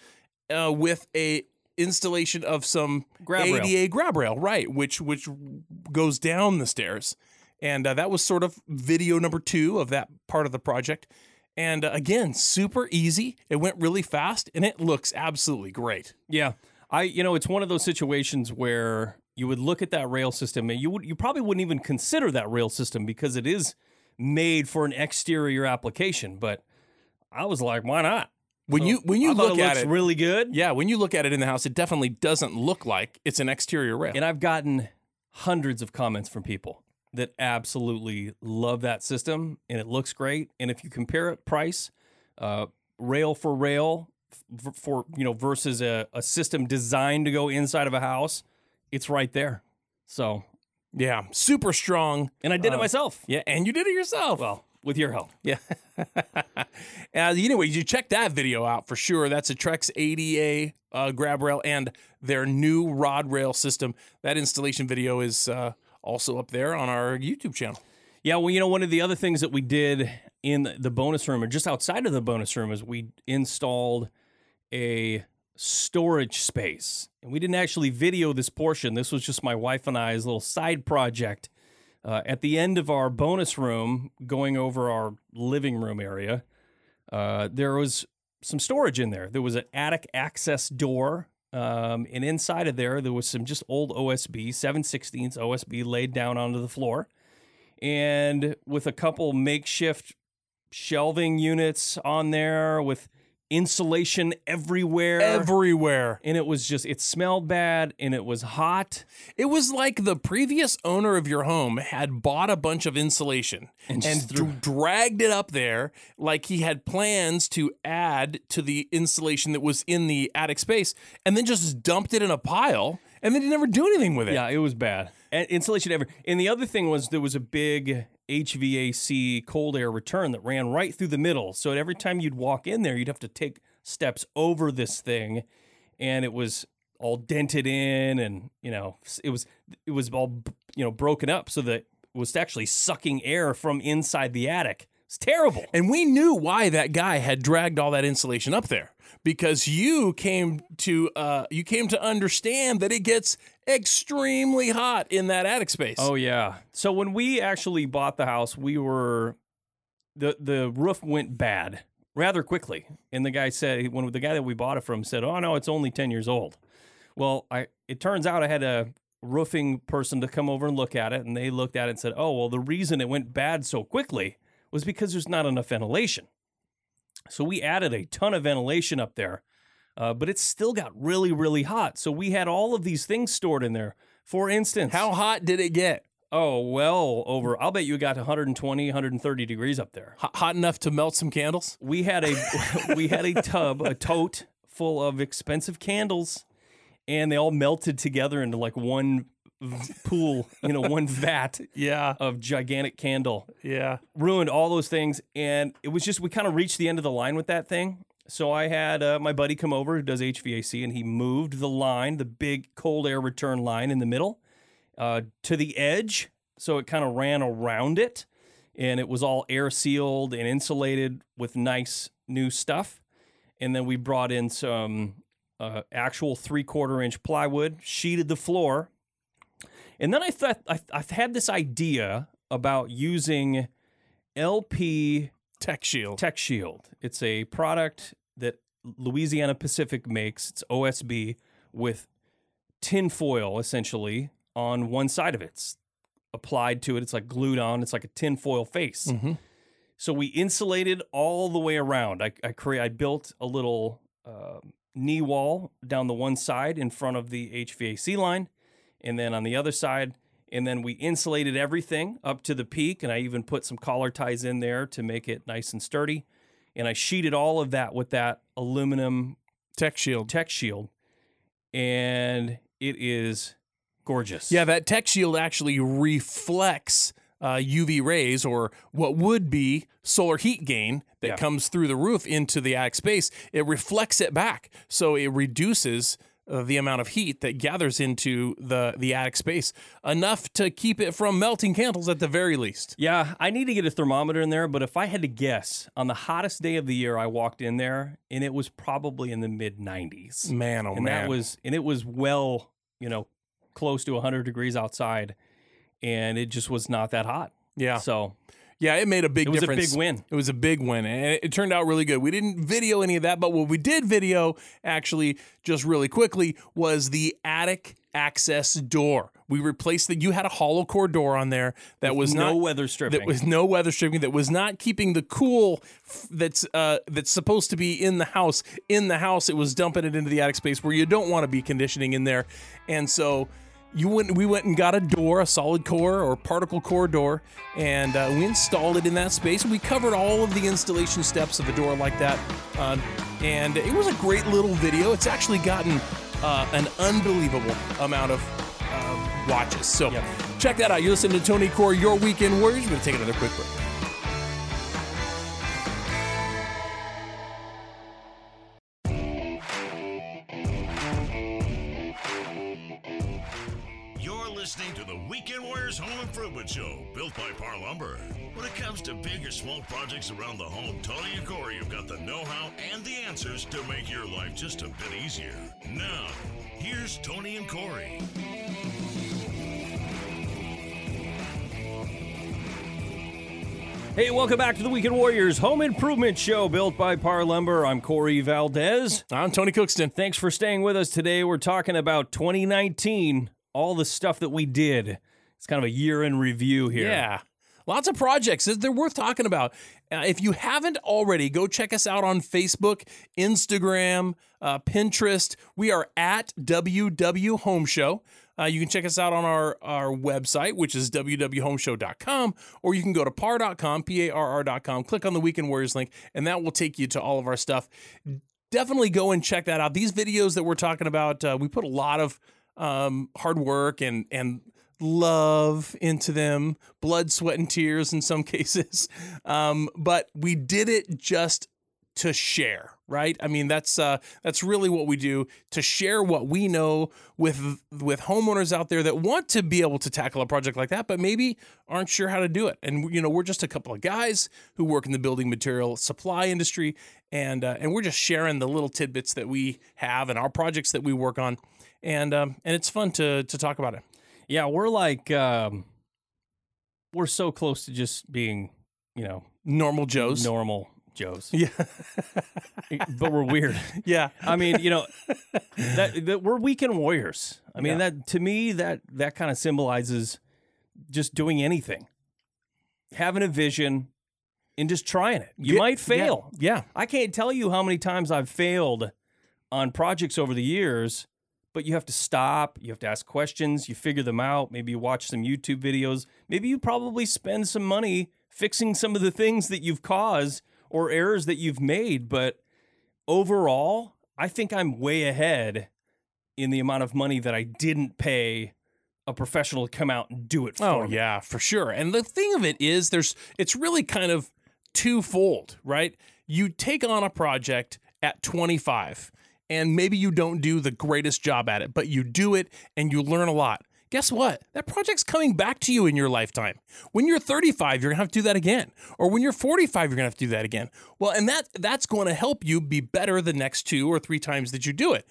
Speaker 3: uh, with a installation of some
Speaker 2: Grab rail.
Speaker 3: ADA grab rail, right? Which which goes down the stairs, and uh, that was sort of video number two of that part of the project. And uh, again, super easy. It went really fast, and it looks absolutely great.
Speaker 2: Yeah, I you know it's one of those situations where you would look at that rail system and you would you probably wouldn't even consider that rail system because it is made for an exterior application. But I was like, why not?
Speaker 3: When
Speaker 2: So
Speaker 3: you when you look
Speaker 2: it
Speaker 3: at it,
Speaker 2: really good.
Speaker 3: yeah, when you look at it in the house, it definitely doesn't look like it's an exterior rail.
Speaker 2: And I've gotten hundreds of comments from people that absolutely love that system and it looks great. And if you compare it price, uh, rail for rail f- for you know versus a, a system designed to go inside of a house, it's right there. So,
Speaker 3: Yeah, super strong.
Speaker 2: and I did it
Speaker 3: Uh,
Speaker 2: myself.
Speaker 3: Yeah, and you did it yourself.
Speaker 2: Well, with your help.
Speaker 3: Yeah. uh, anyway, you check that video out for sure. That's a Trex ADA uh, grab rail and their new rod rail system. That installation video is uh, also up there on our YouTube channel.
Speaker 2: Yeah, well, you know, one of the other things that we did in the bonus room or just outside of the bonus room is we installed a storage space. And we didn't actually video this portion. This was just my wife and I's little side project. Uh, at the end of our bonus room, going over our living room area, uh, there was some storage in there. There was an attic access door. Um, and inside of there, there was some just old OSB, 7 16 OSB laid down onto the floor and with a couple makeshift shelving units on there with insulation everywhere.
Speaker 3: Everywhere.
Speaker 2: and it was just, it smelled bad and it was hot.
Speaker 3: It was like the previous owner of your home had bought a bunch of insulation
Speaker 2: And
Speaker 3: and, dr- dragged it up there like he had plans to add to the insulation that was in the attic space and then just dumped it in a pile and then he never do anything with it.
Speaker 2: Yeah, it was bad. And insulation ever. And the other thing was there was a big HVAC cold air return that ran right through the middle. So every time you'd walk in there, you'd have to take steps over this thing, and it was all dented in, and you know it was it was all you know broken up so that it was actually sucking air from inside the attic. It's terrible.
Speaker 3: And we knew why that guy had dragged all that insulation up there because you came to uh, you came to understand that it gets extremely hot in that attic space.
Speaker 2: Oh yeah. So when we actually bought the house, we were the the roof went bad rather quickly. And the guy said when the guy that we bought it from said, "Oh no, it's only 10 years old." Well, I it turns out I had a roofing person to come over and look at it and they looked at it and said, "Oh, well the reason it went bad so quickly was because there's not enough ventilation." So we added a ton of ventilation up there. Uh, but it still got really, really hot. So we had all of these things stored in there. For instance,
Speaker 3: How hot did it get?
Speaker 2: Oh, well, over. I'll bet you got 120, 130 degrees up there.
Speaker 3: Hot, hot enough to melt some candles?
Speaker 2: We had a we had a tub, a tote full of expensive candles, and they all melted together into like one v- pool, you know, one vat
Speaker 3: Yeah,
Speaker 2: of gigantic candle.
Speaker 3: yeah.
Speaker 2: Ruined all those things, and it was just we kind of reached the end of the line with that thing. So I had uh, my buddy come over who does HVAC, and he moved the line, the big cold air return line in the middle, uh, to the edge, so it kind of ran around it, and it was all air sealed and insulated with nice new stuff. And then we brought in some uh, actual three quarter inch plywood, sheeted the floor, and then I thought I, I had this idea about using LP
Speaker 3: Tech Shield.
Speaker 2: Tech Shield. It's a product that Louisiana Pacific makes. It's OSB with tin foil essentially on one side of it. It's applied to it. It's like glued on. It's like a tin foil face.
Speaker 3: Mhm.
Speaker 2: So we insulated all the way around. I I, crea- I built a little uh, knee wall down the one side in front of the HVAC line, and then on the other side. And then we insulated everything up to the peak, and I even put some collar ties in there to make it nice and sturdy. And I sheeted all of that with that aluminum
Speaker 3: Tech Shield.
Speaker 2: tech shield, and it is gorgeous.
Speaker 3: Yeah, that Tech Shield actually reflects uh, UV rays or what would be solar heat gain that
Speaker 2: Yeah.
Speaker 3: comes through the roof into the attic space. It reflects it back, so it reduces uh, the amount of heat that gathers into the the attic space enough to keep it from melting candles at the very least.
Speaker 2: Yeah, I need to get a thermometer in there, but if I had to guess, on the hottest day of the year, I walked in there and it was probably in the mid 90s.
Speaker 3: Man, oh
Speaker 2: and
Speaker 3: man,
Speaker 2: that was and it was well, you know, close to 100 degrees outside and it just was not that hot.
Speaker 3: yeah,
Speaker 2: So,
Speaker 3: yeah. It made a big
Speaker 2: it was
Speaker 3: difference.
Speaker 2: a big win.
Speaker 3: It was a big win, and it, turned out really good. We didn't video any of that, but what we did video, actually, just really quickly, was the attic access door. We replaced the. You had a hollow core door on there that was
Speaker 2: no
Speaker 3: not
Speaker 2: weather stripping.
Speaker 3: that was no weather stripping that was not keeping the cool f- that's uh that's supposed to be in the house in the house it was dumping it into the attic space where you don't want to be conditioning in there and so you went, we went and got a door, a solid core or particle core door, and uh, we installed it in that space. We covered all of the installation steps of a door like that, uh, and it was a great little video. It's actually gotten uh, an unbelievable amount of uh, watches. So
Speaker 2: Yep.
Speaker 3: check that out. You're listening to Tony Corey, Your Weekend Warriors. We're going to take another quick break.
Speaker 1: Listening to the Weekend Warriors Home Improvement Show, built by Parr Lumber. When it comes to big or small projects around the home, Tony and Corey have got the know-how and the answers to make your life just a bit easier. Now, here's Tony and Corey.
Speaker 2: Hey, welcome back to the Weekend Warriors Home Improvement Show built by Parr Lumber. I'm Corey Valdez.
Speaker 3: I'm Tony Cookston.
Speaker 2: Thanks for staying with us today. We're talking about 2019, all the stuff that we did. It's kind of a year in review here.
Speaker 3: Yeah. Lots of projects. They're worth talking about. Uh, if you haven't already, go check us out on Facebook, Instagram, uh, Pinterest. We are at WW Home Show. Uh, you can check us out on our, our website, which is www.homeshow.com, or you can go to parr.com, P A R R.com, click on the Weekend Warriors link, and that will take you to all of our stuff. Definitely go and check that out. These videos that we're talking about, uh, we put a lot of um, hard work and, and love into them, blood, sweat, and tears in some cases. Um, but we did it just to share, right? I mean, that's uh, that's really what we do to share what we know with with homeowners out there that want to be able to tackle a project like that, but maybe aren't sure how to do it. And you know, we're just a couple of guys who work in the building material supply industry, and uh, and we're just sharing the little tidbits that we have and our projects that we work on, and um, and it's fun to to talk about it.
Speaker 2: Yeah, we're like, um, we're so close to just being, you know,
Speaker 3: Normal Joes.
Speaker 2: normal Joes,
Speaker 3: Yeah.
Speaker 2: but we're weird.
Speaker 3: yeah.
Speaker 2: I mean, you know, that, that we're weekend warriors. I mean,
Speaker 3: Yeah.
Speaker 2: that to me that that kind of symbolizes just doing anything, having a vision, and just trying it. You
Speaker 3: Get-
Speaker 2: might fail.
Speaker 3: Yeah.
Speaker 2: I can't tell you how many times I've failed on projects over the years, but you have to stop, you have to ask questions, you figure them out, maybe you watch some YouTube videos, maybe you probably spend some money fixing some of the things that you've caused or errors that you've made, but overall, I think I'm way ahead in the amount of money that I didn't pay a professional to come out and do it for
Speaker 3: Oh
Speaker 2: me.
Speaker 3: yeah, for sure. And the thing of it is there's it's really kind of twofold, right? You take on a project at 25 and maybe you don't do the greatest job at it, but you do it and you learn a lot. Guess what? That project's coming back to you in your lifetime. When you're 35, you're going to have to do that again. Or when you're 45, you're going to have to do that again. Well, and that that's going to help you be better the next two or three times that you do it.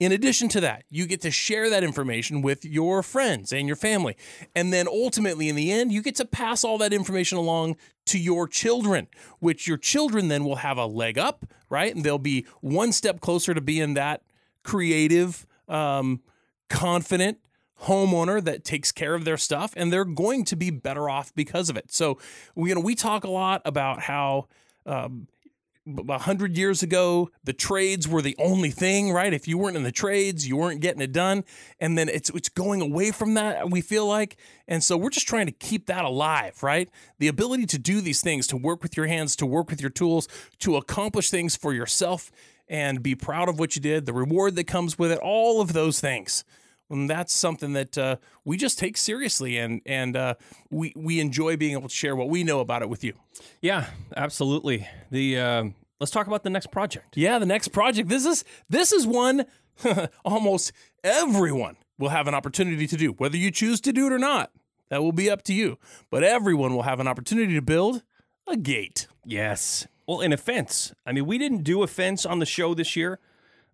Speaker 3: In addition to that, you get to share that information with your friends and your family. And then ultimately, in the end, you get to pass all that information along to your children, which your children then will have a leg up, right? And they'll be one step closer to being that creative, um, confident homeowner that takes care of their stuff and they're going to be better off because of it. So, we, you know, we talk a lot about how um, a hundred years ago, the trades were the only thing, right? If you weren't in the trades, you weren't getting it done. And then it's it's going away from that, we feel like. And so we're just trying to keep that alive, right? The ability to do these things, to work with your hands, to work with your tools, to accomplish things for yourself and be proud of what you did, the reward that comes with it, all of those things. And that's something that uh, we just take seriously, and and uh, we we enjoy being able to share what we know about it with you.
Speaker 2: Yeah, absolutely. The um, let's talk about the next project.
Speaker 3: Yeah, the next project. This is this is one almost everyone will have an opportunity to do, whether you choose to do it or not. That will be up to you. But everyone will have an opportunity to build a gate.
Speaker 2: Yes. Well, in a fence. I mean, we didn't do a fence on the show this year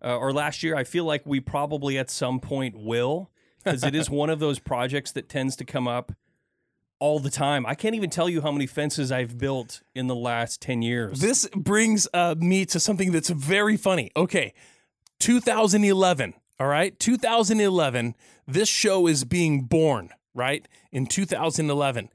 Speaker 2: uh, or last year. I feel like we probably at some point will because it is one of those projects that tends to come up all the time. I can't even tell you how many fences I've built in the last 10 years.
Speaker 3: This brings uh, me to something that's very funny. Okay, 2011. All right, 2011. This show is being born right in 2011,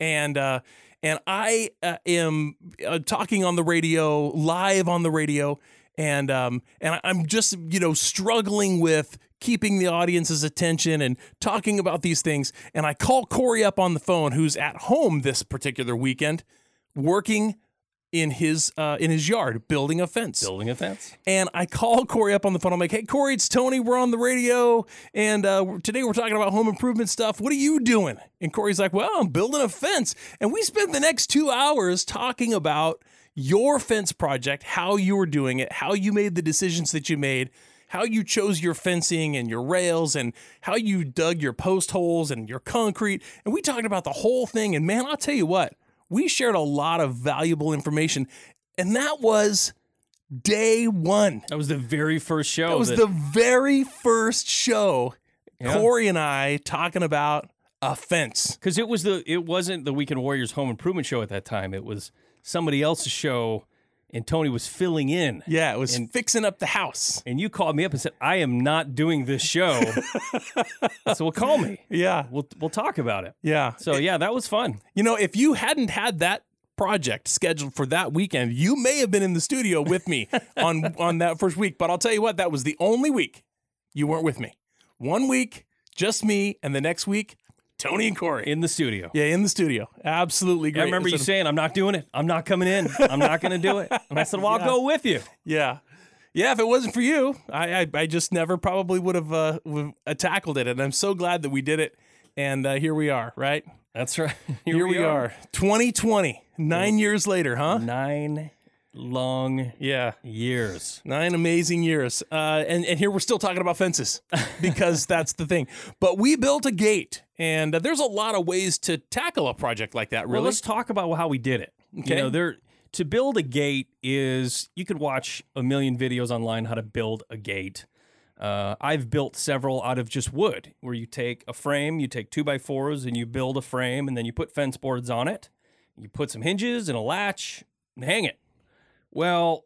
Speaker 3: and uh, and I uh, am uh, talking on the radio live on the radio. And um, and I'm just you know struggling with keeping the audience's attention and talking about these things. And I call Corey up on the phone, who's at home this particular weekend, working in his uh, in his yard building a fence.
Speaker 2: Building a fence.
Speaker 3: And I call Corey up on the phone. I'm like, "Hey, Corey, it's Tony. We're on the radio, and uh, today we're talking about home improvement stuff. What are you doing?" And Corey's like, "Well, I'm building a fence." And we spent the next two hours talking about your fence project, how you were doing it, how you made the decisions that you made, how you chose your fencing and your rails, and how you dug your post holes and your concrete. And we talked about the whole thing. And man, I'll tell you what, we shared a lot of valuable information, and that was day one.
Speaker 2: That was the very first show.
Speaker 3: That was
Speaker 2: that-
Speaker 3: the very first show.
Speaker 2: Yeah.
Speaker 3: Corey and I talking about a fence.
Speaker 2: because it was the it wasn't the Weekend Warriors home improvement show at that time. It was somebody else's show, and Tony was filling in.
Speaker 3: Yeah, it was and, fixing up the house.
Speaker 2: And you called me up and said, "I am not doing this show." so "Well, call me.
Speaker 3: Yeah,
Speaker 2: We'll we'll talk about it."
Speaker 3: yeah.
Speaker 2: So yeah, that was fun.
Speaker 3: You know, if you hadn't had that project scheduled for that weekend, you may have been in the studio with me on on that first week. But I'll tell you what, that was the only week you weren't with me. One week, just me, and the next week, Tony and Corey.
Speaker 2: in the studio.
Speaker 3: yeah, in the studio. Absolutely great.
Speaker 2: I remember you saying, "I'm not doing it. I'm not coming in. I'm not going to do it." And I said, "Well, I'll go with you."
Speaker 3: Yeah. Yeah, if it wasn't for you, I I, I just never probably would have uh, tackled it, and I'm so glad that we did it. And uh, here we are, right?
Speaker 2: That's right.
Speaker 3: Here, we, are. 2020, nine years later, huh?
Speaker 2: Nine long
Speaker 3: Yeah,
Speaker 2: years.
Speaker 3: nine amazing years. Uh, and and here we're still talking about fences because that's the thing. But we built a gate, and uh, there's a lot of ways to tackle a project like that.
Speaker 2: Well,
Speaker 3: Really?
Speaker 2: let's talk about how we did it.
Speaker 3: Okay.
Speaker 2: You know, there to build a gate is you could watch a million videos online how to build a gate. Uh, I've built several out of just wood, where you take a frame, you take two by fours, and you build a frame, and then you put fence boards on it. You put some hinges and a latch and hang it. Well,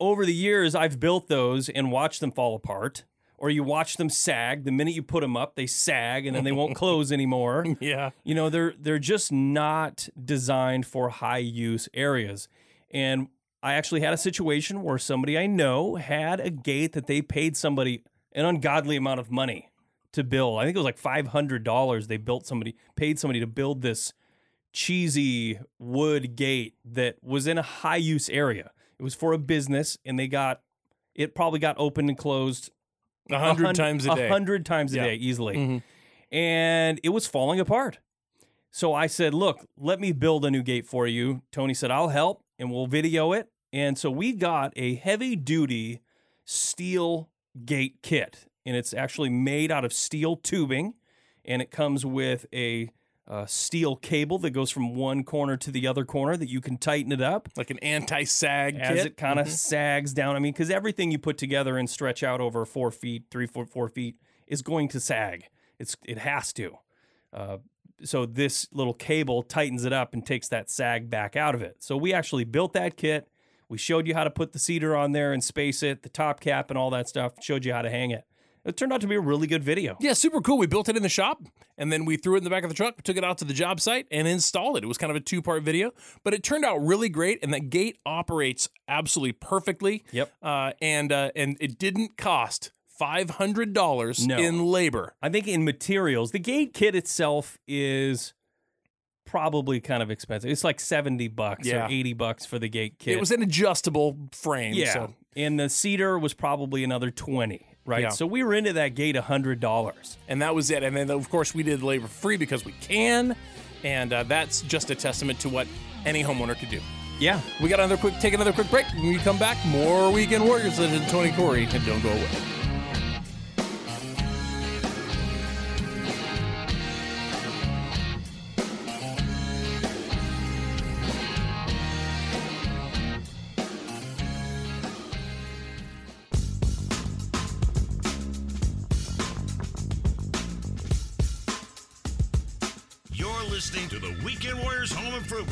Speaker 2: over the years, I've built those and watched them fall apart, or you watch them sag. The minute you put them up, they sag and then they won't close anymore.
Speaker 3: yeah.
Speaker 2: You know, they're they're just not designed for high use areas. And I actually had a situation where somebody I know had a gate that they paid somebody an ungodly amount of money to build. I think it was like five hundred dollars. They built somebody paid somebody to build this cheesy wood gate that was in a high use area. It was for a business, and they got it probably got opened and closed
Speaker 3: A hundred times a day.
Speaker 2: hundred times a
Speaker 3: Yeah.
Speaker 2: day easily,
Speaker 3: Mhm.
Speaker 2: and it was falling apart. So I said, "Look, let me build a new gate for you." Tony said, "I'll help, and we'll video it." And so we got a heavy duty steel gate kit, and it's actually made out of steel tubing, and it comes with a uh, steel cable that goes from one corner to the other corner that you can tighten it up
Speaker 3: Like an anti-sag
Speaker 2: as
Speaker 3: kit.
Speaker 2: it kind of sags down. I mean, because everything you put together and stretch out over four feet, three foot, four feet is going to sag. It's it has to. Uh, so this little cable tightens it up and takes that sag back out of it. So we actually built that kit. We showed you how to put the cedar on there and space it, the top cap and all that stuff. Showed you how to hang it. It turned out to be a really good video.
Speaker 3: Yeah, super cool. We built it in the shop and then we threw it in the back of the truck, took it out to the job site and installed it. It was kind of a two part video, but it turned out really great. And that gate operates absolutely perfectly.
Speaker 2: Yep.
Speaker 3: Uh, and uh, and it didn't cost five hundred dollars
Speaker 2: No.
Speaker 3: in labor.
Speaker 2: I think in materials, the gate kit itself is probably kind of expensive. It's like 70 bucks
Speaker 3: Yeah.
Speaker 2: or 80 bucks for the gate kit.
Speaker 3: It was an adjustable frame.
Speaker 2: yeah.
Speaker 3: So
Speaker 2: And the cedar was probably another 20, right?
Speaker 3: Yeah.
Speaker 2: So we were into that gate $100.
Speaker 3: and that was it. And then of course we did labor free because we can, and uh, that's just a testament to what any homeowner could do.
Speaker 2: Yeah.
Speaker 3: We got another quick take another quick break. When we come back, more weekend warriors legend Tony Corey, and don't go away.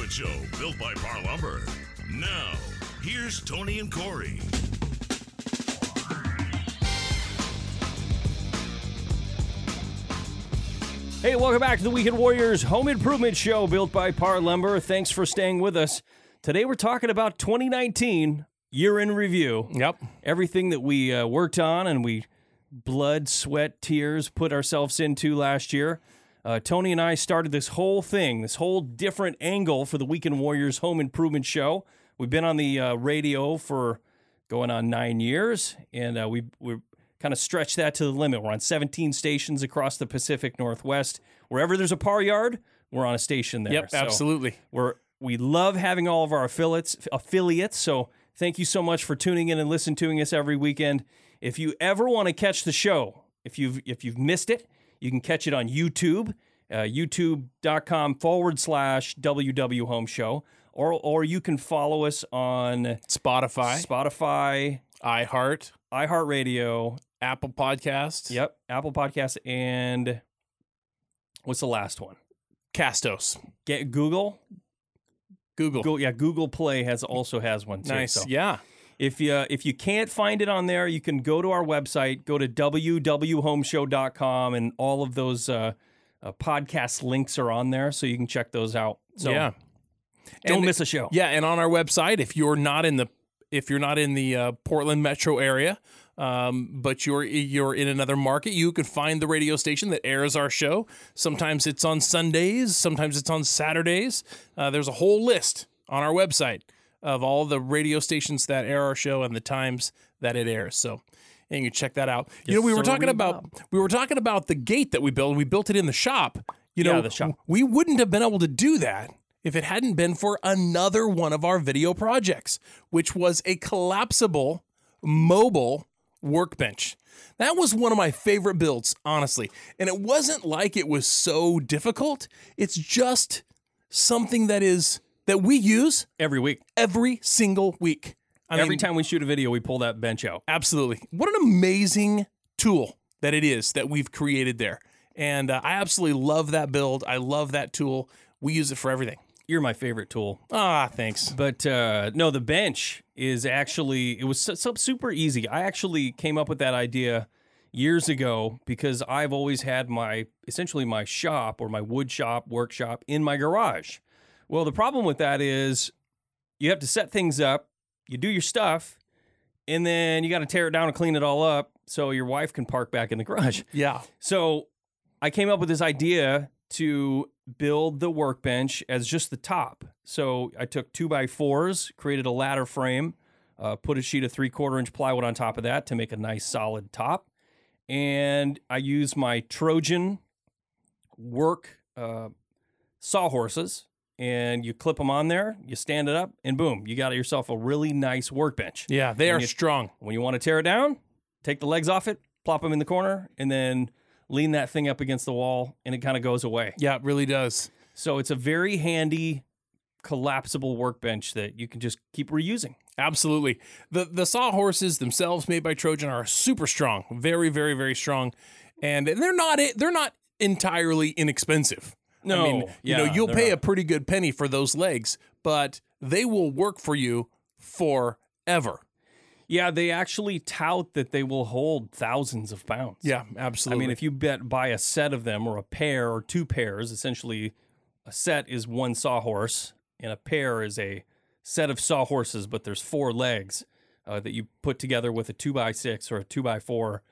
Speaker 1: Home Show, built by Parr Lumber. Now, here's Tony and Corey.
Speaker 2: Hey, welcome back to the Weekend Warriors Home Improvement Show built by Parr Lumber. Thanks for staying with us. Today we're talking about 2019 year in review.
Speaker 3: Yep.
Speaker 2: Everything that we uh, worked on and we blood, sweat, tears put ourselves into last year. Uh, Tony and I started this whole thing, this whole different angle for the Weekend Warriors Home Improvement Show. We've been on the uh, radio for going on nine years, and uh, we we kind of stretched that to the limit. We're on 17 stations across the Pacific Northwest. Wherever there's a Parr yard, we're on a station there.
Speaker 3: Yep.
Speaker 2: So
Speaker 3: absolutely.
Speaker 2: we're we love having all of our affiliates affiliates. So thank you so much for tuning in and listening to us every weekend. If you ever want to catch the show, if you've if you've missed it, you can catch it on YouTube, uh, youtube.com forward slash WW Home Show, or or you can follow us on
Speaker 3: Spotify,
Speaker 2: Spotify,
Speaker 3: iHeart,
Speaker 2: iHeartRadio,
Speaker 3: Apple Podcasts.
Speaker 2: yep, Apple Podcasts, and what's the last one?
Speaker 3: Castos.
Speaker 2: Get Google.
Speaker 3: Google.
Speaker 2: Google, yeah, Google Play has also has one too.
Speaker 3: Nice.
Speaker 2: so.
Speaker 3: Yeah.
Speaker 2: If you if you can't find it on there, you can go to our website, go to www.homeshow.com, and all of those uh, uh, podcast links are on there, so you can check those out. So
Speaker 3: yeah.
Speaker 2: don't
Speaker 3: And-
Speaker 2: miss a show.
Speaker 3: Yeah, and on our website, if you're not in the if you're not in the uh, Portland metro area, um, but you're you're in another market, you can find the radio station that airs our show. Sometimes it's on Sundays, sometimes it's on Saturdays. Uh, there's a whole list on our website of all the radio stations that air our show and the times that it airs. So. And you can check that out. you know, we were talking
Speaker 2: we
Speaker 3: about we were talking about the gate that we built. We built it in the shop. You
Speaker 2: Yeah,
Speaker 3: know,
Speaker 2: the shop.
Speaker 3: we wouldn't have been able to do that if it hadn't been for another one of our video projects, which was a collapsible mobile workbench. That was one of my favorite builds, honestly. And it wasn't like it was so difficult. It's just something that is that we use
Speaker 2: Every week,
Speaker 3: every single week. I
Speaker 2: every
Speaker 3: mean,
Speaker 2: time we shoot a video, we pull that bench out.
Speaker 3: Absolutely. What an amazing tool that it is that we've created there. And uh, I absolutely love that build. I love that tool. We use it for everything.
Speaker 2: You're my favorite tool.
Speaker 3: Ah, thanks.
Speaker 2: But uh, no, the bench is actually it was so, so super easy. I actually came up with that idea years ago because I've always had my essentially my shop or my wood shop workshop in my garage. Well, the problem with that is you have to set things up, you do your stuff, and then you got to tear it down and clean it all up so your wife can park back in the garage.
Speaker 3: Yeah.
Speaker 2: So I came up with this idea to build the workbench as just the top. So I took two by fours, created a ladder frame, uh, put a sheet of three quarter inch plywood on top of that to make a nice solid top. And I used my Trojan work uh, sawhorses. And you clip them on there, you stand it up, and boom, you got yourself a really nice workbench.
Speaker 3: Yeah, they
Speaker 2: When
Speaker 3: are
Speaker 2: you-
Speaker 3: strong.
Speaker 2: When you want to tear it down, take the legs off it, plop them in the corner, and then lean that thing up against the wall, and it kind of goes away.
Speaker 3: Yeah, it really does.
Speaker 2: So it's a very handy, collapsible workbench that you can just keep reusing.
Speaker 3: Absolutely. The the sawhorses themselves made by Trojan are super strong. Very, very, very strong. And they're not they're not entirely inexpensive. I
Speaker 2: No,
Speaker 3: mean, you know, you'll pay a pretty good penny for those legs, but they will work for you forever.
Speaker 2: Yeah, they actually tout that they will hold thousands of pounds.
Speaker 3: Yeah, absolutely.
Speaker 2: I mean, if you bet buy a set of them or a pair or two pairs, essentially a set is one sawhorse and a pair is a set of sawhorses, but there's four legs uh, that you put together with a two by six or a two by four.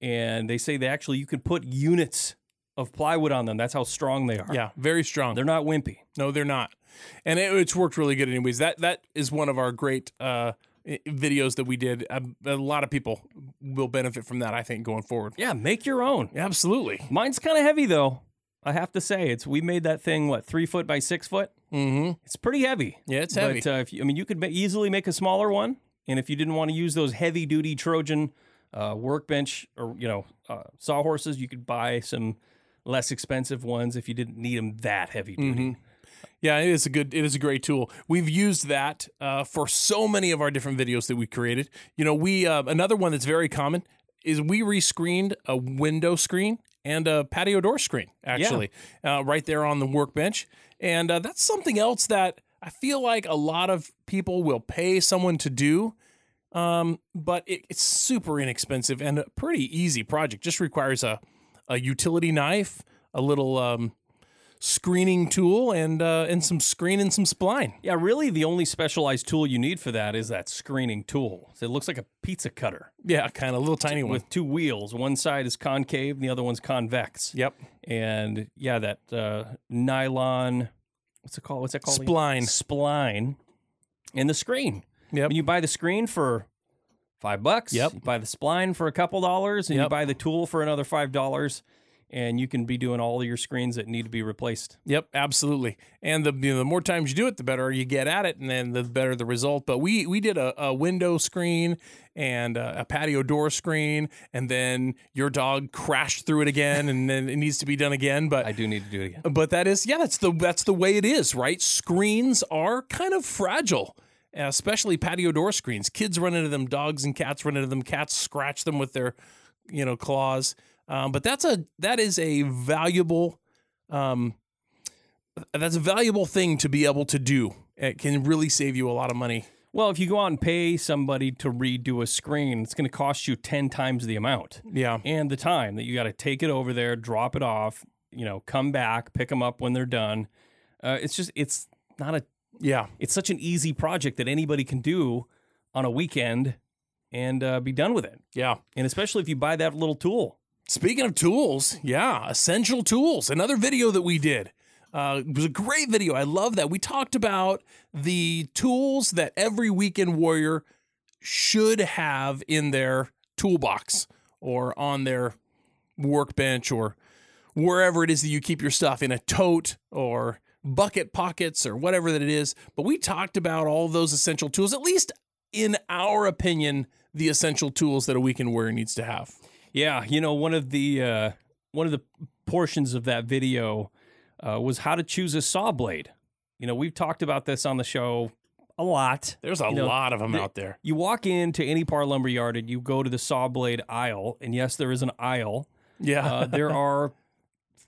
Speaker 2: And they say they actually you can put units of plywood on them. That's how strong they are.
Speaker 3: yeah, very strong.
Speaker 2: They're not wimpy.
Speaker 3: No, they're not, and it, it's worked really good. Anyways, that that is one of our great uh, videos that we did. A, a lot of people will benefit from that. I think going forward.
Speaker 2: Yeah, make your own.
Speaker 3: Absolutely.
Speaker 2: Mine's kind of heavy though. I have to say, it's we made that thing what three foot by six foot.
Speaker 3: Mm-hmm.
Speaker 2: It's pretty heavy.
Speaker 3: Yeah, it's heavy.
Speaker 2: But uh, if you, I mean, you could ma- easily make a smaller one, and if you didn't want to use those heavy duty Trojan uh, workbench or you know uh, sawhorses, you could buy some less expensive ones if you didn't need them that heavy duty.
Speaker 3: Mm-hmm. Yeah, it is a good, it is a great tool. We've used that uh, for so many of our different videos that we created. You know, we uh, another one that's very common is we rescreened a window screen and a patio door screen actually uh, right there on the workbench, and uh, that's something else that I feel like a lot of people will pay someone to do. Um, but it, it's super inexpensive and a pretty easy project. Just requires a, a utility knife, a little um, screening tool and uh, and some screen and some spline.
Speaker 2: Yeah, really, the only specialized tool you need for that is that screening tool. So it looks like a pizza cutter
Speaker 3: Yeah, kind of little tiny one.
Speaker 2: with two wheels. One side is concave, and the other one's convex.
Speaker 3: Yep.
Speaker 2: And yeah, that uh, nylon, what's it called? What's that called?
Speaker 3: Spline.
Speaker 2: Spline, and the screen.
Speaker 3: Yep.
Speaker 2: When you buy the screen for five bucks,
Speaker 3: Yep.
Speaker 2: you buy the spline for a couple dollars, and you
Speaker 3: Yep.
Speaker 2: buy the tool for another five dollars, and you can be doing all of your screens that need to be replaced.
Speaker 3: Yep, absolutely. And the you know, the more times you do it, the better you get at it, and then the better the result. But we we did a, a window screen and a, a patio door screen, and then your dog crashed through it again, and then it needs to be done again. But
Speaker 2: I do need to do it again.
Speaker 3: but that is yeah, that's the that's the way it is, right? Screens are kind of fragile. Especially patio door screens. Kids run into them, dogs and cats run into them. Cats scratch them with their, you know, claws. Um, but that's a that is a valuable um, that's a valuable thing to be able to do. It can really save you a lot of money.
Speaker 2: Well, if you go out and pay somebody to redo a screen, it's going to cost you 10 times the amount
Speaker 3: Yeah.
Speaker 2: and the time that you got to take it over there, drop it off, you know, come back, pick them up when they're done. Uh, it's just, it's not a,
Speaker 3: Yeah.
Speaker 2: it's such an easy project that anybody can do on a weekend and uh, be done with it.
Speaker 3: Yeah.
Speaker 2: And especially if you buy that little tool.
Speaker 3: Speaking of tools, yeah, essential tools. Another video that we did. Uh, it was a great video. I love that. We talked about the tools that every weekend warrior should have in their toolbox or on their workbench or wherever it is that you keep your stuff in a tote or bucket pockets or whatever that it is. But we talked about all those essential tools, at least in our opinion, the essential tools that a weekend warrior needs to have.
Speaker 2: Yeah, you know, one of the uh, one of the portions of that video uh, was how to choose a saw blade. You know, we've talked about this on the show a lot.
Speaker 3: There's a
Speaker 2: You know,
Speaker 3: lot of them
Speaker 2: the-
Speaker 3: out there.
Speaker 2: You walk into any Parr Lumber yard and you go to the saw blade aisle, and yes, there is an aisle.
Speaker 3: Yeah.
Speaker 2: Uh, there are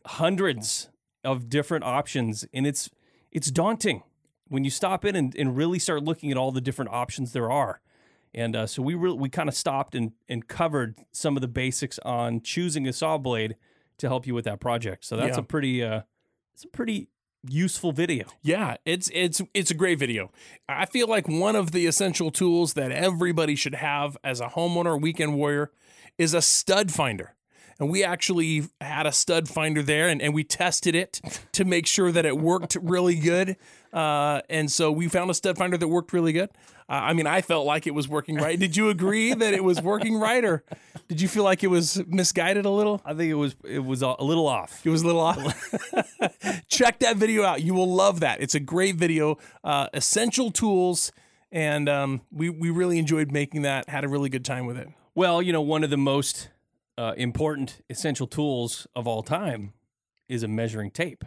Speaker 2: hundreds of different options, and it's it's daunting when you stop in and, and really start looking at all the different options there are. And uh, so we really we kind of stopped and and covered some of the basics on choosing a saw blade to help you with that project. So that's
Speaker 3: Yeah.
Speaker 2: a pretty uh, it's a pretty useful video.
Speaker 3: Yeah, it's it's it's a great video. I feel like one of the essential tools that everybody should have as a homeowner weekend warrior is a stud finder. And we actually had a stud finder there and, and we tested it to make sure that it worked really good. Uh, and so we found a stud finder that worked really good. Uh, I mean, I felt like it was working right. Did you agree that it was working right, or did you feel like it was misguided a little?
Speaker 2: I think it was it was a little off.
Speaker 3: It was a little off. Check that video out. You will love that. It's a great video. Uh, essential tools, and um, we we really enjoyed making that. Had a really good time with it.
Speaker 2: Well, you know, one of the most uh, important essential tools of all time is a measuring tape.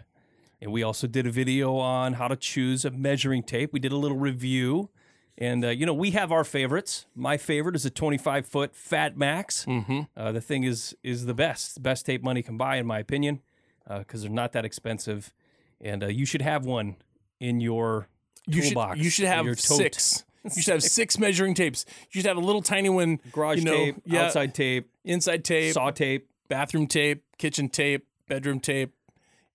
Speaker 2: And we also did a video on how to choose a measuring tape. We did a little review. And, uh, you know, we have our favorites. My favorite is a 25 foot FatMax.
Speaker 3: Mm-hmm.
Speaker 2: Uh, the thing is is the best, best tape money can buy, in my opinion, because they're not that expensive. And uh, you should have one in your
Speaker 3: You should
Speaker 2: toolbox.
Speaker 3: you should have six. You should have six measuring tapes. You should have a little tiny one.
Speaker 2: Garage
Speaker 3: you know,
Speaker 2: tape,
Speaker 3: yeah,
Speaker 2: outside tape,
Speaker 3: inside tape,
Speaker 2: saw tape,
Speaker 3: bathroom tape, kitchen tape, bedroom tape.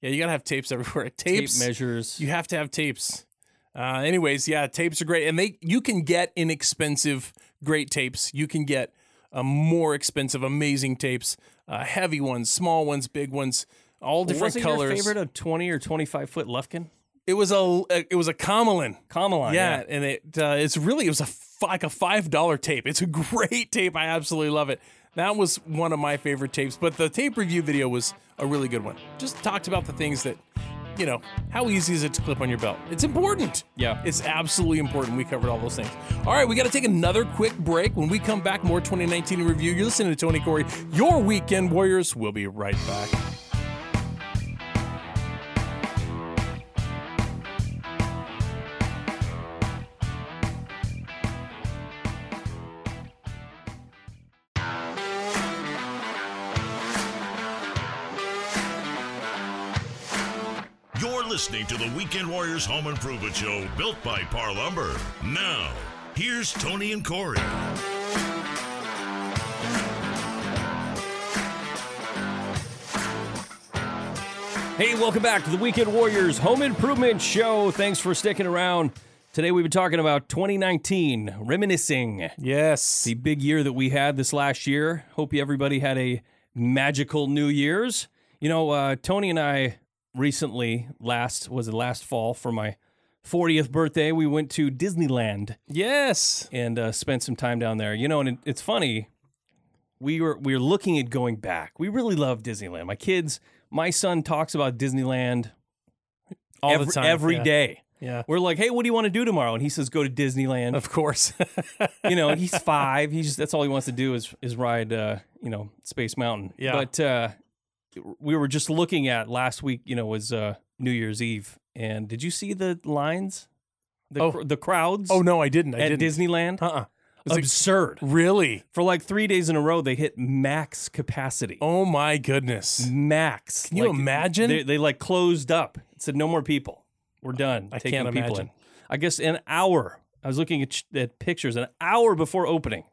Speaker 3: Yeah, you gotta have tapes everywhere.
Speaker 2: tape
Speaker 3: Tapes.
Speaker 2: measures.
Speaker 3: You have to have tapes. Uh, anyways, yeah, tapes are great, and they you can get inexpensive great tapes. You can get uh, more expensive, amazing tapes, uh, heavy ones, small ones, big ones, all different
Speaker 2: Wasn't
Speaker 3: colors.
Speaker 2: your favorite a 20 or 25 foot Lufkin?
Speaker 3: It was a it was a Komelon.
Speaker 2: Komelon.
Speaker 3: yeah, and it uh, it's really it was a f- like a five dollar tape. It's a great tape. I absolutely love it. That was one of my favorite tapes. But the tape review video was a really good one. Just talked about the things that, you know, how easy is it to clip on your belt? It's important.
Speaker 2: Yeah.
Speaker 3: It's absolutely important. We covered all those things. All right, we got to take another quick break. When we come back, more 2019 review. You're listening to Tony Corey, your weekend warriors. We'll be right back.
Speaker 1: Listening to the Weekend Warriors Home Improvement Show built by Parr Lumber. Now, here's Tony and Corey.
Speaker 2: Hey, welcome back to the Weekend Warriors Home Improvement Show. Thanks for sticking around. Today we've been talking about 2019, reminiscing
Speaker 3: Yes.
Speaker 2: the big year that we had this last year. Hope you everybody had a magical New Year's. You know, uh, Tony and I recently, last was it last fall for my 40th birthday, we went to Disneyland
Speaker 3: Yes.
Speaker 2: and uh, spent some time down there. You know, and it, it's funny. We were we were looking at going back. We really love Disneyland. My kids, my son talks about Disneyland
Speaker 3: All
Speaker 2: every,
Speaker 3: the time.
Speaker 2: every
Speaker 3: yeah.
Speaker 2: day.
Speaker 3: Yeah.
Speaker 2: We're like, hey, what do you want to do tomorrow? And he says, go to Disneyland.
Speaker 3: Of course.
Speaker 2: you know, he's five. He's just that's all he wants to do is is ride, uh, you know, Space Mountain.
Speaker 3: Yeah.
Speaker 2: But uh, we were just looking at last week. You know, was uh, New Year's Eve, and did you see the lines? The
Speaker 3: Oh.
Speaker 2: cr- the crowds.
Speaker 3: oh no, I didn't. I
Speaker 2: at
Speaker 3: didn't.
Speaker 2: Disneyland.
Speaker 3: Uh-uh. Was it-
Speaker 2: Absurd.
Speaker 3: Really?
Speaker 2: For like three days in a row, they hit max capacity.
Speaker 3: Oh my goodness.
Speaker 2: Max.
Speaker 3: Can you imagine?
Speaker 2: They, they like closed up. It said no more people. We're done.
Speaker 3: I can't
Speaker 2: people
Speaker 3: imagine.
Speaker 2: in. I guess an hour. I was looking at, ch- at pictures. An hour before opening,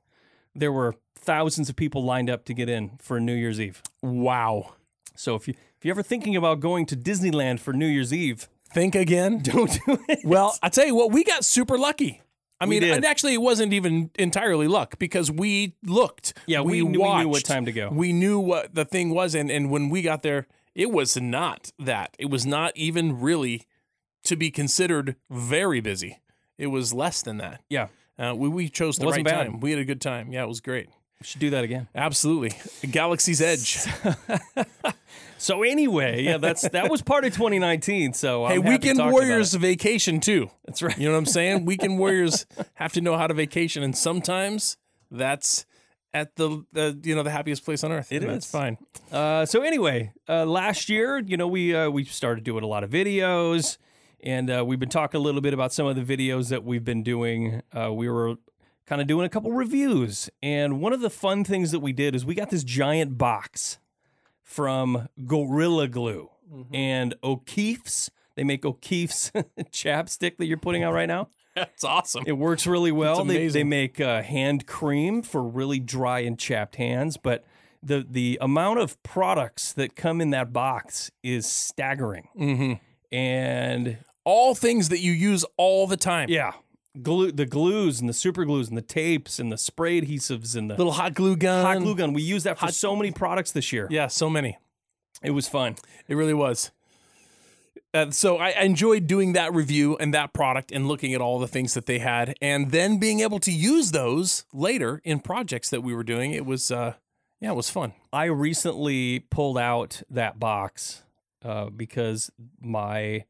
Speaker 2: there were thousands of people lined up to get in for New Year's Eve.
Speaker 3: Wow.
Speaker 2: So if you if you're ever thinking about going to Disneyland for New Year's Eve,
Speaker 3: Think again.
Speaker 2: don't do it.
Speaker 3: Well, I tell you what, we got super lucky. I
Speaker 2: We
Speaker 3: mean,
Speaker 2: did.
Speaker 3: and actually, it wasn't even entirely luck because we looked.
Speaker 2: Yeah, we knew- we knew
Speaker 3: watched,
Speaker 2: what time to go.
Speaker 3: We knew what the thing was, and and when we got there, it was not that. It was not even really to be considered very busy. It was less than that.
Speaker 2: Yeah,
Speaker 3: Uh, we we chose the
Speaker 2: Wasn't
Speaker 3: right
Speaker 2: bad.
Speaker 3: time. We had a good time. Yeah, it was great.
Speaker 2: We should do that again.
Speaker 3: Absolutely, Galaxy's Edge.
Speaker 2: So anyway, yeah, that's that was part of 2019. So
Speaker 3: hey,
Speaker 2: I'm to
Speaker 3: Weekend Warriors vacation too.
Speaker 2: That's right.
Speaker 3: You know what I'm saying? Weekend Warriors have to know how to vacation, and sometimes that's at the, the you know the happiest place on earth.
Speaker 2: It is.
Speaker 3: fine.
Speaker 2: Uh, so anyway, uh, last year, you know, we uh, we started doing a lot of videos, and uh, we've been talking a little bit about some of the videos that we've been doing. Uh, we were kind of doing a couple reviews, and one of the fun things that we did is we got this giant box from Gorilla Glue and O'Keefe's. They make O'Keefe's chapstick that you're putting out right now.
Speaker 3: That's awesome.
Speaker 2: It works really well. They, they make uh, hand cream for really dry and chapped hands, but the the amount of products that come in that box is staggering.
Speaker 3: hmm
Speaker 2: And
Speaker 3: All things that you use all the time.
Speaker 2: yeah, glue the glues and the super glues and the tapes and the spray adhesives and the
Speaker 3: Little hot glue gun.
Speaker 2: hot glue gun. We use that for
Speaker 3: hot-
Speaker 2: so many products this year.
Speaker 3: Yeah, so many.
Speaker 2: It was fun.
Speaker 3: It really was. Uh, so I I enjoyed doing that review and that product and looking at all the things that they had, and then being able to use those later in projects that we were doing. It was, uh, yeah, it was fun.
Speaker 2: I recently pulled out that box uh, because my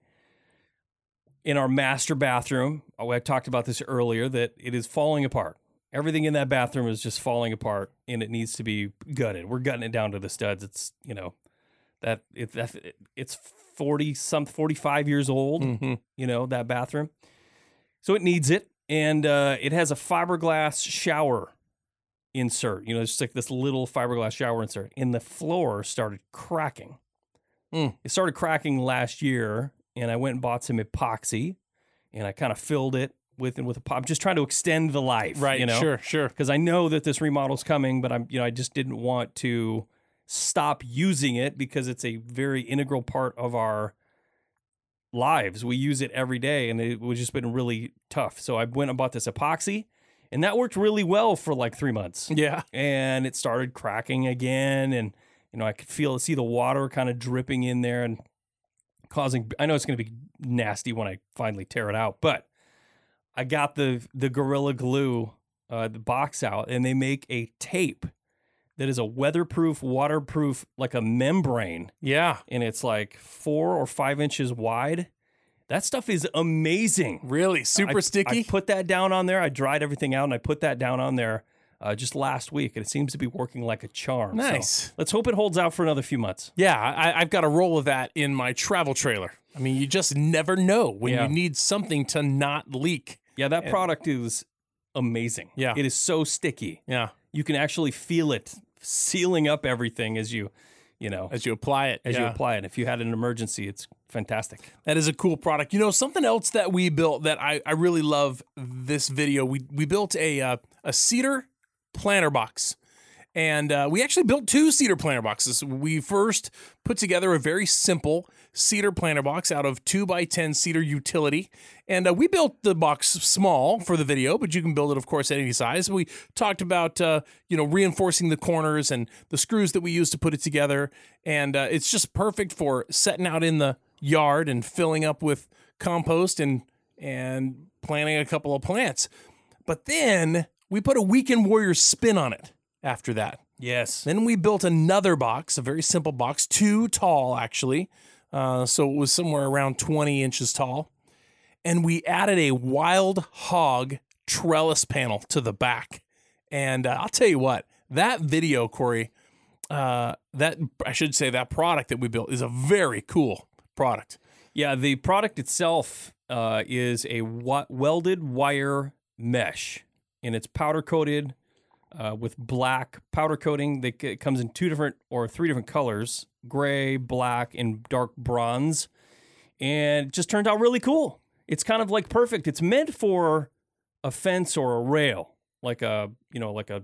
Speaker 2: in our master bathroom. oh, I talked about this earlier that it is falling apart. Everything in that bathroom is just falling apart, and it needs to be gutted. We're gutting it down to the studs. It's you know that it, that it's forty some forty five years old
Speaker 3: Mm-hmm.
Speaker 2: you know, that bathroom. So it needs it. And uh, it has a fiberglass shower insert. You know, it's just like this little fiberglass shower insert. And the floor started cracking.
Speaker 3: Mm.
Speaker 2: It started cracking last year, and I went and bought some epoxy, and I kind of filled it with with a pop, just trying to extend the life.
Speaker 3: Right.
Speaker 2: You know,
Speaker 3: Sure. Sure.
Speaker 2: because I know that this remodel's coming, but I'm you know I just didn't want to stop using it because it's a very integral part of our lives. We use it every day, and it was just been really tough. So I went and bought this epoxy, and that worked really well for like three months.
Speaker 3: Yeah.
Speaker 2: And it started cracking again, and you know I could feel see the water kind of dripping in there and causing. I know it's going to be nasty when I finally tear it out, but I got the the Gorilla Glue uh, the box out, and they make a tape that is a weatherproof, waterproof, like a membrane,
Speaker 3: Yeah.
Speaker 2: and it's like four or five inches wide. That stuff is amazing.
Speaker 3: Really super
Speaker 2: I-
Speaker 3: sticky.
Speaker 2: I put that down on there. I dried everything out, and I put that down on there uh, just last week, and it seems to be working like a charm. So
Speaker 3: nice.
Speaker 2: let's hope it holds out for another few months.
Speaker 3: Yeah, I, I've got a roll of that in my travel trailer. I mean, you just never know when
Speaker 2: Yeah.
Speaker 3: you need something to not leak.
Speaker 2: Yeah, that product is amazing.
Speaker 3: Yeah.
Speaker 2: it is so sticky.
Speaker 3: Yeah,
Speaker 2: You can actually feel it sealing up everything as you, you know,
Speaker 3: as you apply it.
Speaker 2: as you apply it. If you had an emergency, it's fantastic.
Speaker 3: That is a cool product. You know, something else that we built that I, I really love this video. We we built a uh, a cedar planter box, And uh, we actually built two cedar planter boxes. We first put together a very simple cedar planter box out of 2 by 10 cedar utility. And uh, we built the box small for the video, but you can build it, of course, at any size. We talked about, uh, you know, reinforcing the corners and the screws that we use to put it together. And uh, it's just perfect for setting out in the yard and filling up with compost and, and planting a couple of plants. But then we put a Weekend Warrior spin on it after that.
Speaker 2: Yes.
Speaker 3: Then we built another box, a very simple box, too tall actually. Uh, so it was somewhere around 20 inches tall. And we added a wild hog trellis panel to the back. And uh, I'll tell you what, that video, Corey, uh, that I should say that product that we built is a very cool product.
Speaker 2: Yeah, the product itself uh, is a wa- welded wire mesh, and it's powder coated uh, with black powder coating. That it comes in two different or three different colors: gray, black, and dark bronze. And it just turned out really cool. It's kind of like perfect. It's meant for a fence or a rail, like a you know like a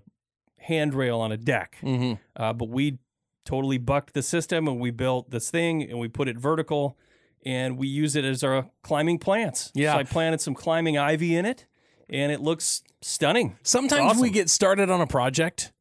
Speaker 2: handrail on a deck.
Speaker 3: Mm-hmm.
Speaker 2: Uh, but we totally bucked the system and we built this thing and we put it vertical and we use it as our climbing plants.
Speaker 3: Yeah.
Speaker 2: So I planted some climbing ivy in it and it looks stunning.
Speaker 3: Sometimes
Speaker 2: Awesome.
Speaker 3: we get started on a project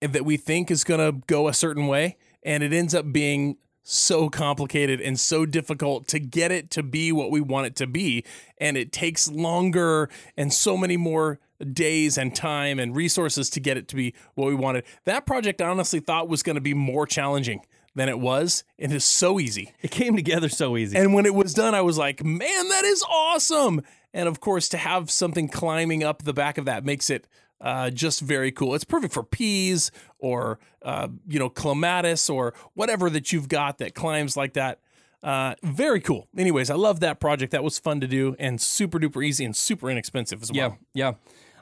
Speaker 3: that we think is going to go a certain way, and it ends up being so complicated and so difficult to get it to be what we want it to be. And it takes longer and so many more days and time and resources to get it to be what we wanted. That project I honestly thought was going to be more challenging than it was. It is so easy.
Speaker 2: It came together so easy.
Speaker 3: And when it was done, I was like, man, that is awesome. And of course, to have something climbing up the back of that makes it uh, just very cool. It's perfect for peas or, uh, you know, clematis or whatever that you've got that climbs like that. Uh, very cool. Anyways, I love that project. That was fun to do and super duper easy and super inexpensive as
Speaker 2: yeah,
Speaker 3: well.
Speaker 2: yeah.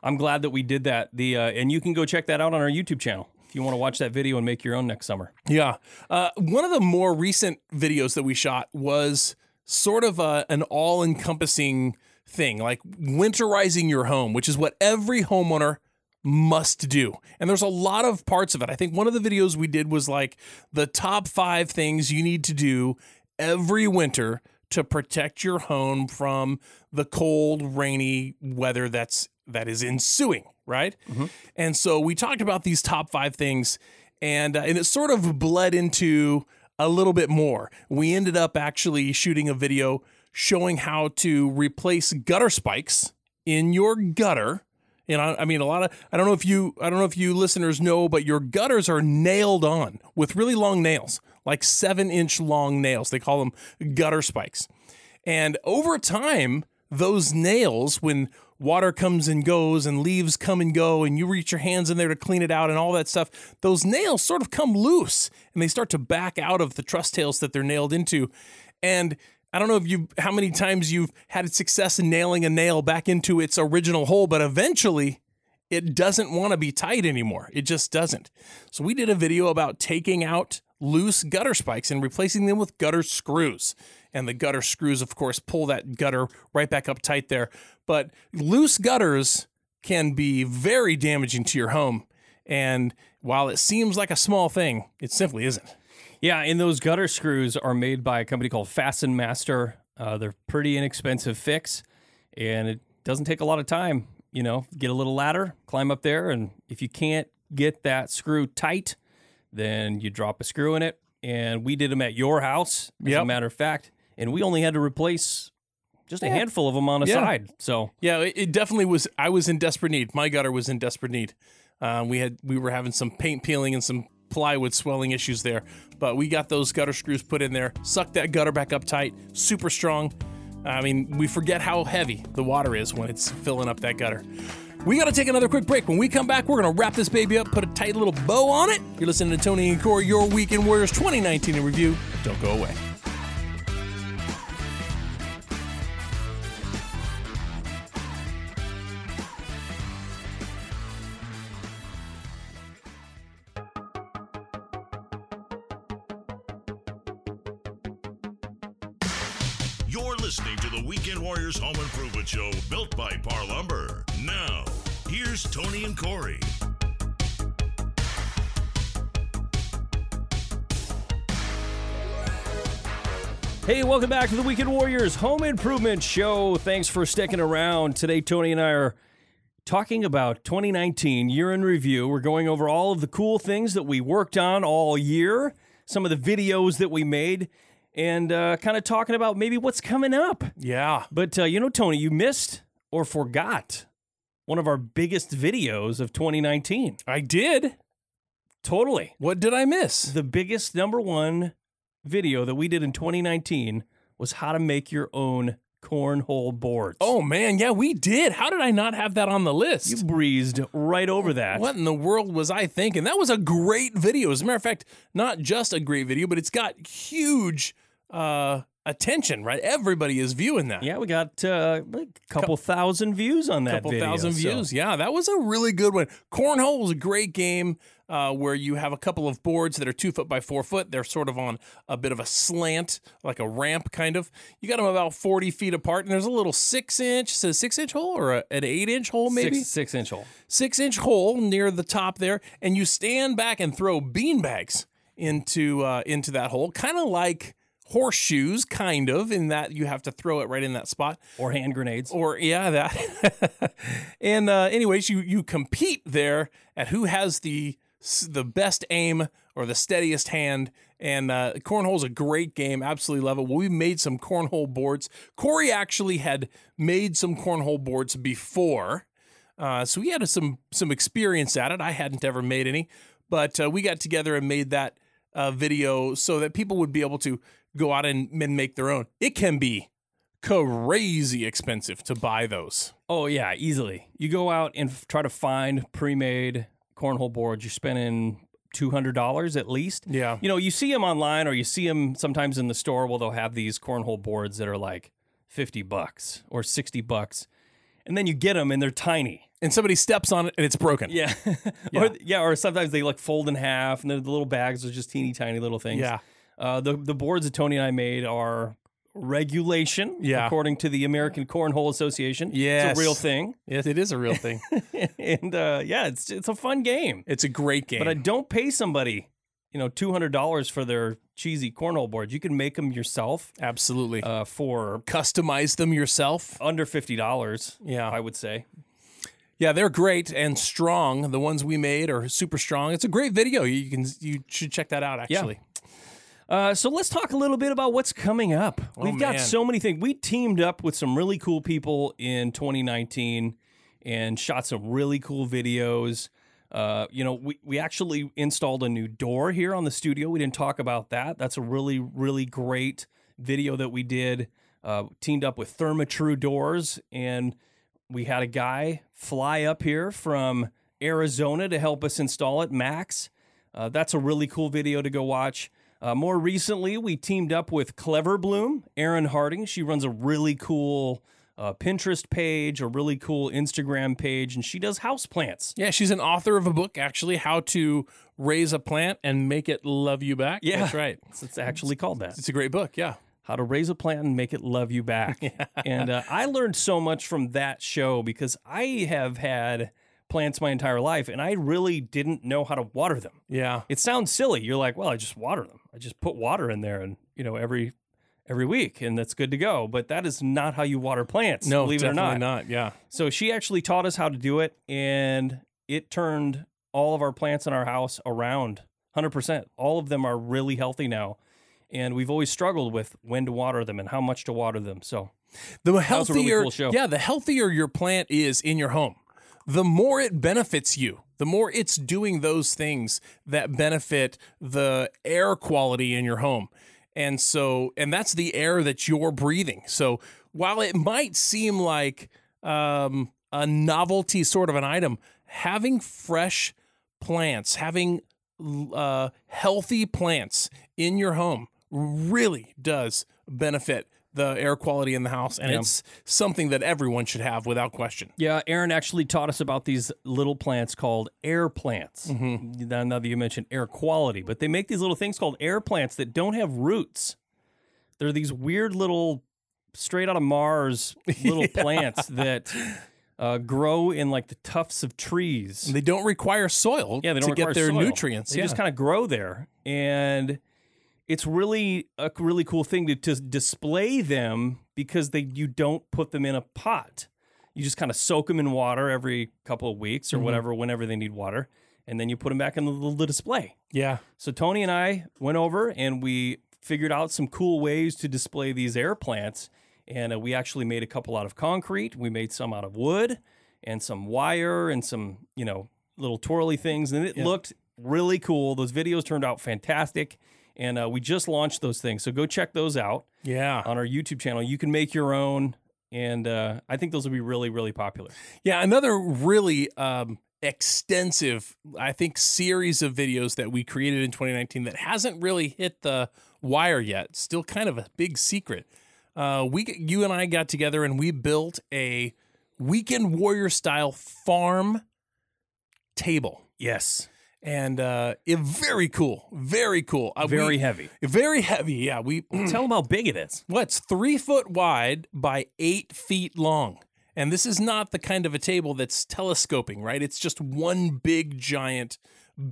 Speaker 2: I'm glad that we did that. The uh, and you can go check that out on our YouTube channel if you want to watch that video and make your own next summer.
Speaker 3: Yeah. Uh, one of the more recent videos that we shot was sort of a, an all encompassing thing, like winterizing your home, which is what every homeowner must do. And there's a lot of parts of it. I think one of the videos we did was like the top five things you need to do every winter to protect your home from the cold, rainy weather that's that is ensuing, right? And so we talked about these top five things, and uh, and it sort of bled into a little bit more. We ended up actually shooting a video showing how to replace gutter spikes in your gutter. And know, I mean, a lot of I don't know if you I don't know if you listeners know, but your gutters are nailed on with really long nails, like seven inch long nails. They call them gutter spikes. And over time, those nails, when water comes and goes and leaves come and go, and you reach your hands in there to clean it out and all that stuff, those nails sort of come loose and they start to back out of the truss tails that they're nailed into. And I don't know if you how many times you've had success in nailing a nail back into its original hole, but eventually it doesn't want to be tight anymore. It just doesn't. So we did a video about taking out loose gutter spikes and replacing them with gutter screws. And the gutter screws, of course, pull that gutter right back up tight there. But loose gutters can be very damaging to your home. And while it seems like a small thing, it simply isn't.
Speaker 2: Yeah, and those gutter screws are made by a company called FastenMaster. Uh, they're pretty inexpensive fix, and it doesn't take a lot of time. You know, get a little ladder, climb up there, and if you can't get that screw tight, then you drop a screw in it. And we did them at your house, as a matter of fact, and we only had to replace just a handful of them on a
Speaker 3: Yeah.
Speaker 2: side. So
Speaker 3: Yeah, it, it definitely was. I was in desperate need. My gutter was in desperate need. Uh, we had we were having some paint peeling and some plywood swelling issues there, but we got those gutter screws put in there. Sucked that gutter back up tight, super strong. I mean, we forget how heavy the water is when it's filling up that gutter. We got to take another quick break. When we come back, we're going to wrap this baby up, put a tight little bow on it. You're listening to Tony and Corey, your Weekend Warriors 2019 in review. Don't go away.
Speaker 1: Warriors Home Improvement Show built by Parr Lumber. Now, here's Tony and Corey.
Speaker 2: Hey, welcome back to the Weekend Warriors Home Improvement Show. Thanks for sticking around. Today, Tony and I are talking about 2019 year in review. We're going over all of the cool things that we worked on all year, some of the videos that we made, and uh, kind of talking about maybe what's coming up.
Speaker 3: Yeah.
Speaker 2: But uh, you know, Tony, you missed or forgot one of our biggest videos of 2019.
Speaker 3: I did.
Speaker 2: Totally.
Speaker 3: What did I miss?
Speaker 2: The biggest number one video that we did in 2019 was how to make your own cornhole boards.
Speaker 3: Oh man, yeah, we did. How did I not have that on the list?
Speaker 2: you breezed right over that.
Speaker 3: What in the world was I thinking? That was a great video. As a matter of fact, not just a great video, but it's got huge uh, attention, right? Everybody is viewing that.
Speaker 2: Yeah, we got uh, a couple thousand views on that
Speaker 3: couple
Speaker 2: video.
Speaker 3: thousand
Speaker 2: so-
Speaker 3: views. Yeah, that was a really good one. Cornhole is a great game uh, where you have a couple of boards that are two foot by four foot. They're sort of on a bit of a slant, like a ramp kind of. You got them about 40 feet apart, and there's a little six inch, a six inch hole or a, an eight inch hole maybe?
Speaker 2: Six, six inch hole.
Speaker 3: six inch hole near the top there, and you stand back and throw bean bags into uh, into that hole, kind of like horseshoes, kind of in that you have to throw it right in that spot.
Speaker 2: Or hand grenades.
Speaker 3: Or yeah, that. and uh, anyways, you you compete there at who has the the best aim or the steadiest hand. And uh, is a great game. Absolutely love it. Well, we made some cornhole boards. Corey actually had made some cornhole boards before, uh, so he had some some experience at it. I hadn't ever made any, but uh, we got together and made that uh, video so that people would be able to go out and, and make their own. It can be crazy expensive to buy those.
Speaker 2: Oh yeah, easily. You go out and f- try to find pre-made cornhole boards. You're spending two hundred dollars at least.
Speaker 3: Yeah.
Speaker 2: You know, you see them online, or you see them sometimes in the store. Well, they'll have these cornhole boards that are like fifty bucks or sixty bucks, and then you get them and they're tiny.
Speaker 3: And somebody steps on it and it's broken.
Speaker 2: Yeah. or yeah, or sometimes they like fold in half, and the little bags are just teeny tiny little things.
Speaker 3: Yeah.
Speaker 2: Uh, the the boards that Tony and I made are regulation,
Speaker 3: Yeah.
Speaker 2: according to the American Cornhole Association. Yeah,
Speaker 3: it's
Speaker 2: a real thing,
Speaker 3: Yes, it is a real thing.
Speaker 2: and uh, yeah, it's it's a fun game.
Speaker 3: it's a great game.
Speaker 2: But I don't pay somebody, you know, two hundred dollars for their cheesy cornhole boards. You can make them yourself
Speaker 3: Absolutely.
Speaker 2: uh, for
Speaker 3: Customize them yourself.
Speaker 2: under fifty dollars.
Speaker 3: Yeah.
Speaker 2: I would say.
Speaker 3: Yeah, they're great and strong. The ones we made are super strong. It's a great video. You can you should check that out actually.
Speaker 2: Uh, so let's talk a little bit about what's coming up. We've got
Speaker 3: Oh, man.
Speaker 2: so many things. We teamed up with some really cool people in 2019 and shot some really cool videos. Uh, you know, we, we actually installed a new door here on the studio. We didn't talk about that. That's a really, really great video that we did. Uh, teamed up with Therma-Tru Doors, and we had a guy fly up here from Arizona to help us install it, Max. Uh, that's a really cool video to go watch. Uh, more recently, we teamed up with Cleverbloom, Erin Harding. She runs a really cool uh, Pinterest page, a really cool Instagram page, and she does houseplants.
Speaker 3: Yeah, she's an author of a book actually, how to raise a plant and make it love you back.
Speaker 2: Yeah.
Speaker 3: That's right.
Speaker 2: It's, it's actually called that.
Speaker 3: It's a great book. Yeah.
Speaker 2: How to Raise a Plant and Make It Love You Back. yeah. And uh, I learned so much from that show because I have had plants my entire life and I really didn't know how to water them.
Speaker 3: Yeah.
Speaker 2: It sounds silly. You're like, well, I just water them. I just put water in there and, you know, every every week and that's good to go. But that is not how you water plants.
Speaker 3: No,
Speaker 2: believe it or not.
Speaker 3: not. Yeah.
Speaker 2: So she actually taught us how to do it and it turned all of our plants in our house around 100%. All of them are really healthy now. And we've always struggled with when to water them and how much to water them. So,
Speaker 3: The healthier,
Speaker 2: really cool show.
Speaker 3: yeah, the healthier your plant is in your home, the more it benefits you. The more it's doing those things that benefit the air quality in your home. And so, and that's the air that you're breathing. So, while it might seem like um, a novelty sort of an item, having fresh plants, having uh, healthy plants in your home really does benefit the air quality in the house. And
Speaker 2: Yeah.
Speaker 3: it's something that everyone should have without question.
Speaker 2: yeah, Erin actually taught us about these little plants called air plants. Now, now that you mentioned air quality, but they make these little things called air plants that don't have roots. They're these weird little, straight out of Mars little plants that uh, grow in like the tufts of trees.
Speaker 3: And They don't require soil
Speaker 2: Yeah, they don't
Speaker 3: to get their
Speaker 2: soil.
Speaker 3: nutrients.
Speaker 2: They
Speaker 3: yeah.
Speaker 2: just kind of grow there, and it's really a really cool thing to, to display them because they you don't put them in a pot. You just kind of soak them in water every couple of weeks or
Speaker 3: Mhm.
Speaker 2: whatever, whenever they need water, and then you put them back in the, the display.
Speaker 3: Yeah.
Speaker 2: So Tony and I went over and we figured out some cool ways to display these air plants. And uh, we actually made a couple out of concrete. We made some out of wood and some wire and some, you know, little twirly things. And it
Speaker 3: Yeah.
Speaker 2: looked really cool. Those videos turned out fantastic. And uh, we just launched those things. So go check those out
Speaker 3: Yeah.
Speaker 2: on our YouTube channel. You can make your own. And uh, I think those will be really, really popular.
Speaker 3: Yeah, another really um, extensive, I think, series of videos that we created in 2019 that hasn't really hit the wire yet. Still kind of a big secret. Uh, we, you and I got together and we built a weekend warrior style farm table,
Speaker 2: Yes.
Speaker 3: And uh, it very cool, very cool, uh, we-
Speaker 2: Very heavy.
Speaker 3: very heavy. Yeah, we
Speaker 2: Tell them how big it is.
Speaker 3: what's three foot wide by eight feet long. And this is not the kind of a table that's telescoping, right? It's just one big, giant,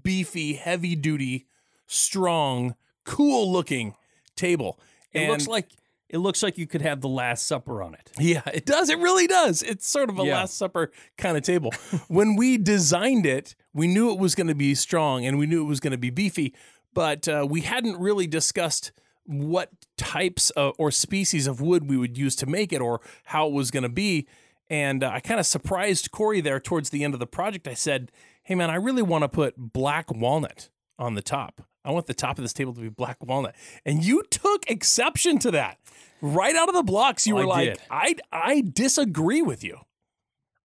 Speaker 3: beefy, heavy duty, strong, cool looking table.
Speaker 2: It
Speaker 3: And-
Speaker 2: looks like it looks like you could have the Last Supper on it.
Speaker 3: yeah, it does. It really does. It's sort of a
Speaker 2: Yeah.
Speaker 3: Last Supper kind of table. when we designed it, we knew it was going to be strong and we knew it was going to be beefy, but uh, we hadn't really discussed what types of, or species of wood we would use to make it or how it was going to be. And uh, I kind of surprised Corey there towards the end of the project. I said, Hey, man, I really want to put black walnut on the top. I want the top of this table to be black walnut. And you took exception to that. Right out of the blocks, you
Speaker 2: I
Speaker 3: were like,
Speaker 2: did.
Speaker 3: I, I disagree with you.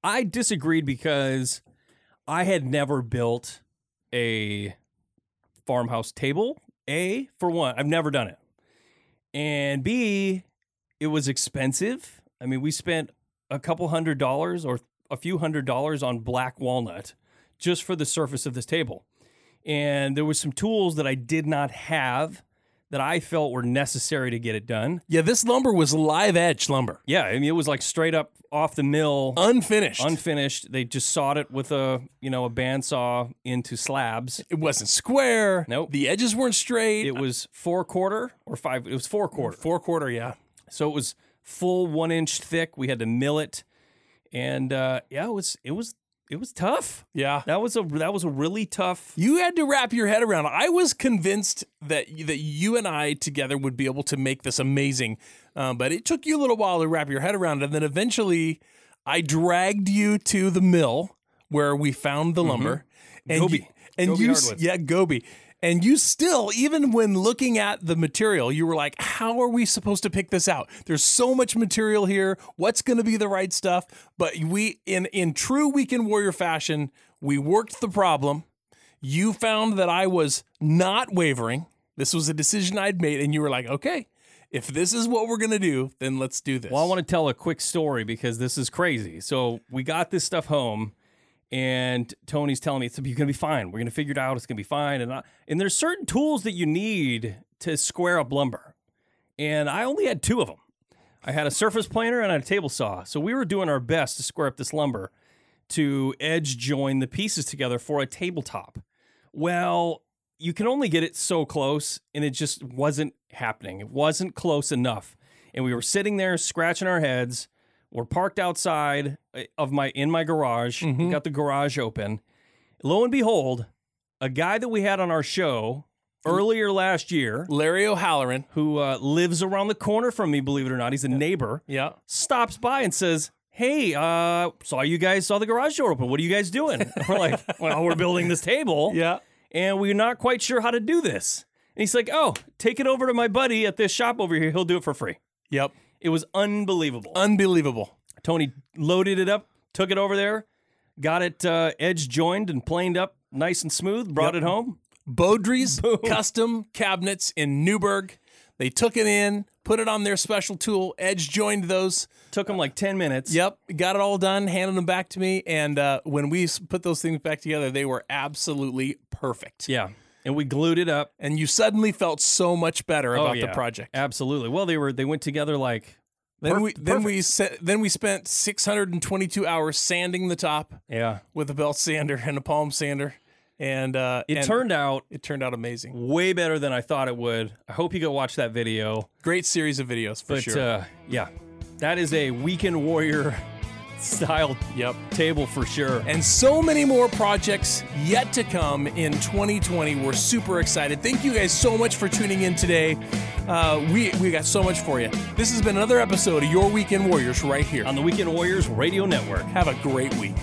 Speaker 2: I disagreed because I had never built a farmhouse table. A, for one, I've never done it. And B, it was expensive. I mean, we spent a couple hundred dollars or a few hundred dollars on black walnut just for the surface of this table. And there was some tools that I did not have that I felt were necessary to get it done.
Speaker 3: Yeah, this lumber was live edge lumber,
Speaker 2: Yeah, I mean it was like straight up off the mill
Speaker 3: unfinished.
Speaker 2: unfinished. They just sawed it with a you know a bandsaw into slabs.
Speaker 3: it wasn't square.
Speaker 2: Nope.
Speaker 3: The edges weren't straight.
Speaker 2: It was four quarter or five. It was four quarter.
Speaker 3: four quarter, yeah.
Speaker 2: So it was full one inch thick. We had to mill it, and uh, yeah, it was it was it was tough.
Speaker 3: Yeah.
Speaker 2: That was a that was a really tough.
Speaker 3: You had to wrap your head around. I was convinced that that you and I together would be able to make this amazing, um, but it took you a little while to wrap your head around. it. And then eventually, I dragged you to the mill where we found the lumber. And
Speaker 2: Goby.
Speaker 3: you, and
Speaker 2: Goby
Speaker 3: you,
Speaker 2: Hardwoods.
Speaker 3: yeah, Goby. And you still, even when looking at the material, you were like, how are we supposed to pick this out? There's so much material here. What's going to be the right stuff? But we, in, in true Weekend Warrior fashion, we worked the problem. You found that I was not wavering. This was a decision I'd made. And you were like, okay, if this is what we're going to do, then let's do this.
Speaker 2: Well, I want to tell a quick story because this is crazy. So we got this stuff home, and Tony's telling me it's going to be fine. We're going to figure it out. It's going to be fine. And I, and there's certain tools that you need to square up lumber, and I only had two of them. I had a surface planer and a table saw. So we were doing our best to square up this lumber to edge join the pieces together for a tabletop. Well, you can only get it so close, and it just wasn't happening. It wasn't close enough. And we were sitting there scratching our heads. We're parked outside uh, of my in my garage. We got the garage open. Lo and behold, a guy that we had on our show earlier last year,
Speaker 3: Larry O'Halloran.
Speaker 2: who uh, lives around the corner from me, believe it or not, he's a neighbor,
Speaker 3: Yeah.
Speaker 2: stops by and says, Hey, uh, saw you guys saw the garage door open. What are you guys doing? we're like, Well, we're building this table
Speaker 3: Yeah.
Speaker 2: and we're not quite sure how to do this. And he's like, Oh, take it over to my buddy at this shop over here. He'll do it for free.
Speaker 3: Yep.
Speaker 2: It was unbelievable.
Speaker 3: Unbelievable.
Speaker 2: Tony loaded it up, took it over there, got it uh, edge joined and planed up nice and smooth, brought
Speaker 3: Yep.
Speaker 2: it home.
Speaker 3: Beaudry's custom cabinets in Newberg. They took it in, put it on their special tool, edge joined those.
Speaker 2: Took them like 10 minutes.
Speaker 3: Yep, got it all done, handed them back to me. And uh, when we put those things back together, they were absolutely perfect.
Speaker 2: Yeah. And we glued it up.
Speaker 3: And you suddenly felt so much better
Speaker 2: Oh,
Speaker 3: about the project.
Speaker 2: Absolutely. Well, they were they went together like
Speaker 3: Then
Speaker 2: Perf-
Speaker 3: we then we se- then we spent 622 hours sanding the top
Speaker 2: yeah.
Speaker 3: with a belt sander and a palm sander. and uh,
Speaker 2: It
Speaker 3: and
Speaker 2: turned out
Speaker 3: it turned out amazing.
Speaker 2: way better than I thought it would. I hope you go watch that video.
Speaker 3: Great series of videos for
Speaker 2: But
Speaker 3: sure.
Speaker 2: uh, yeah, that is a weekend warrior style
Speaker 3: yep.
Speaker 2: table for sure.
Speaker 3: And so many more projects yet to come in 2020. We're super excited. Thank you guys so much for tuning in today. Uh, we we got so much for you. This has been another episode of Your Weekend Warriors right here.
Speaker 2: on the Weekend Warriors Radio Network.
Speaker 3: Have a great week.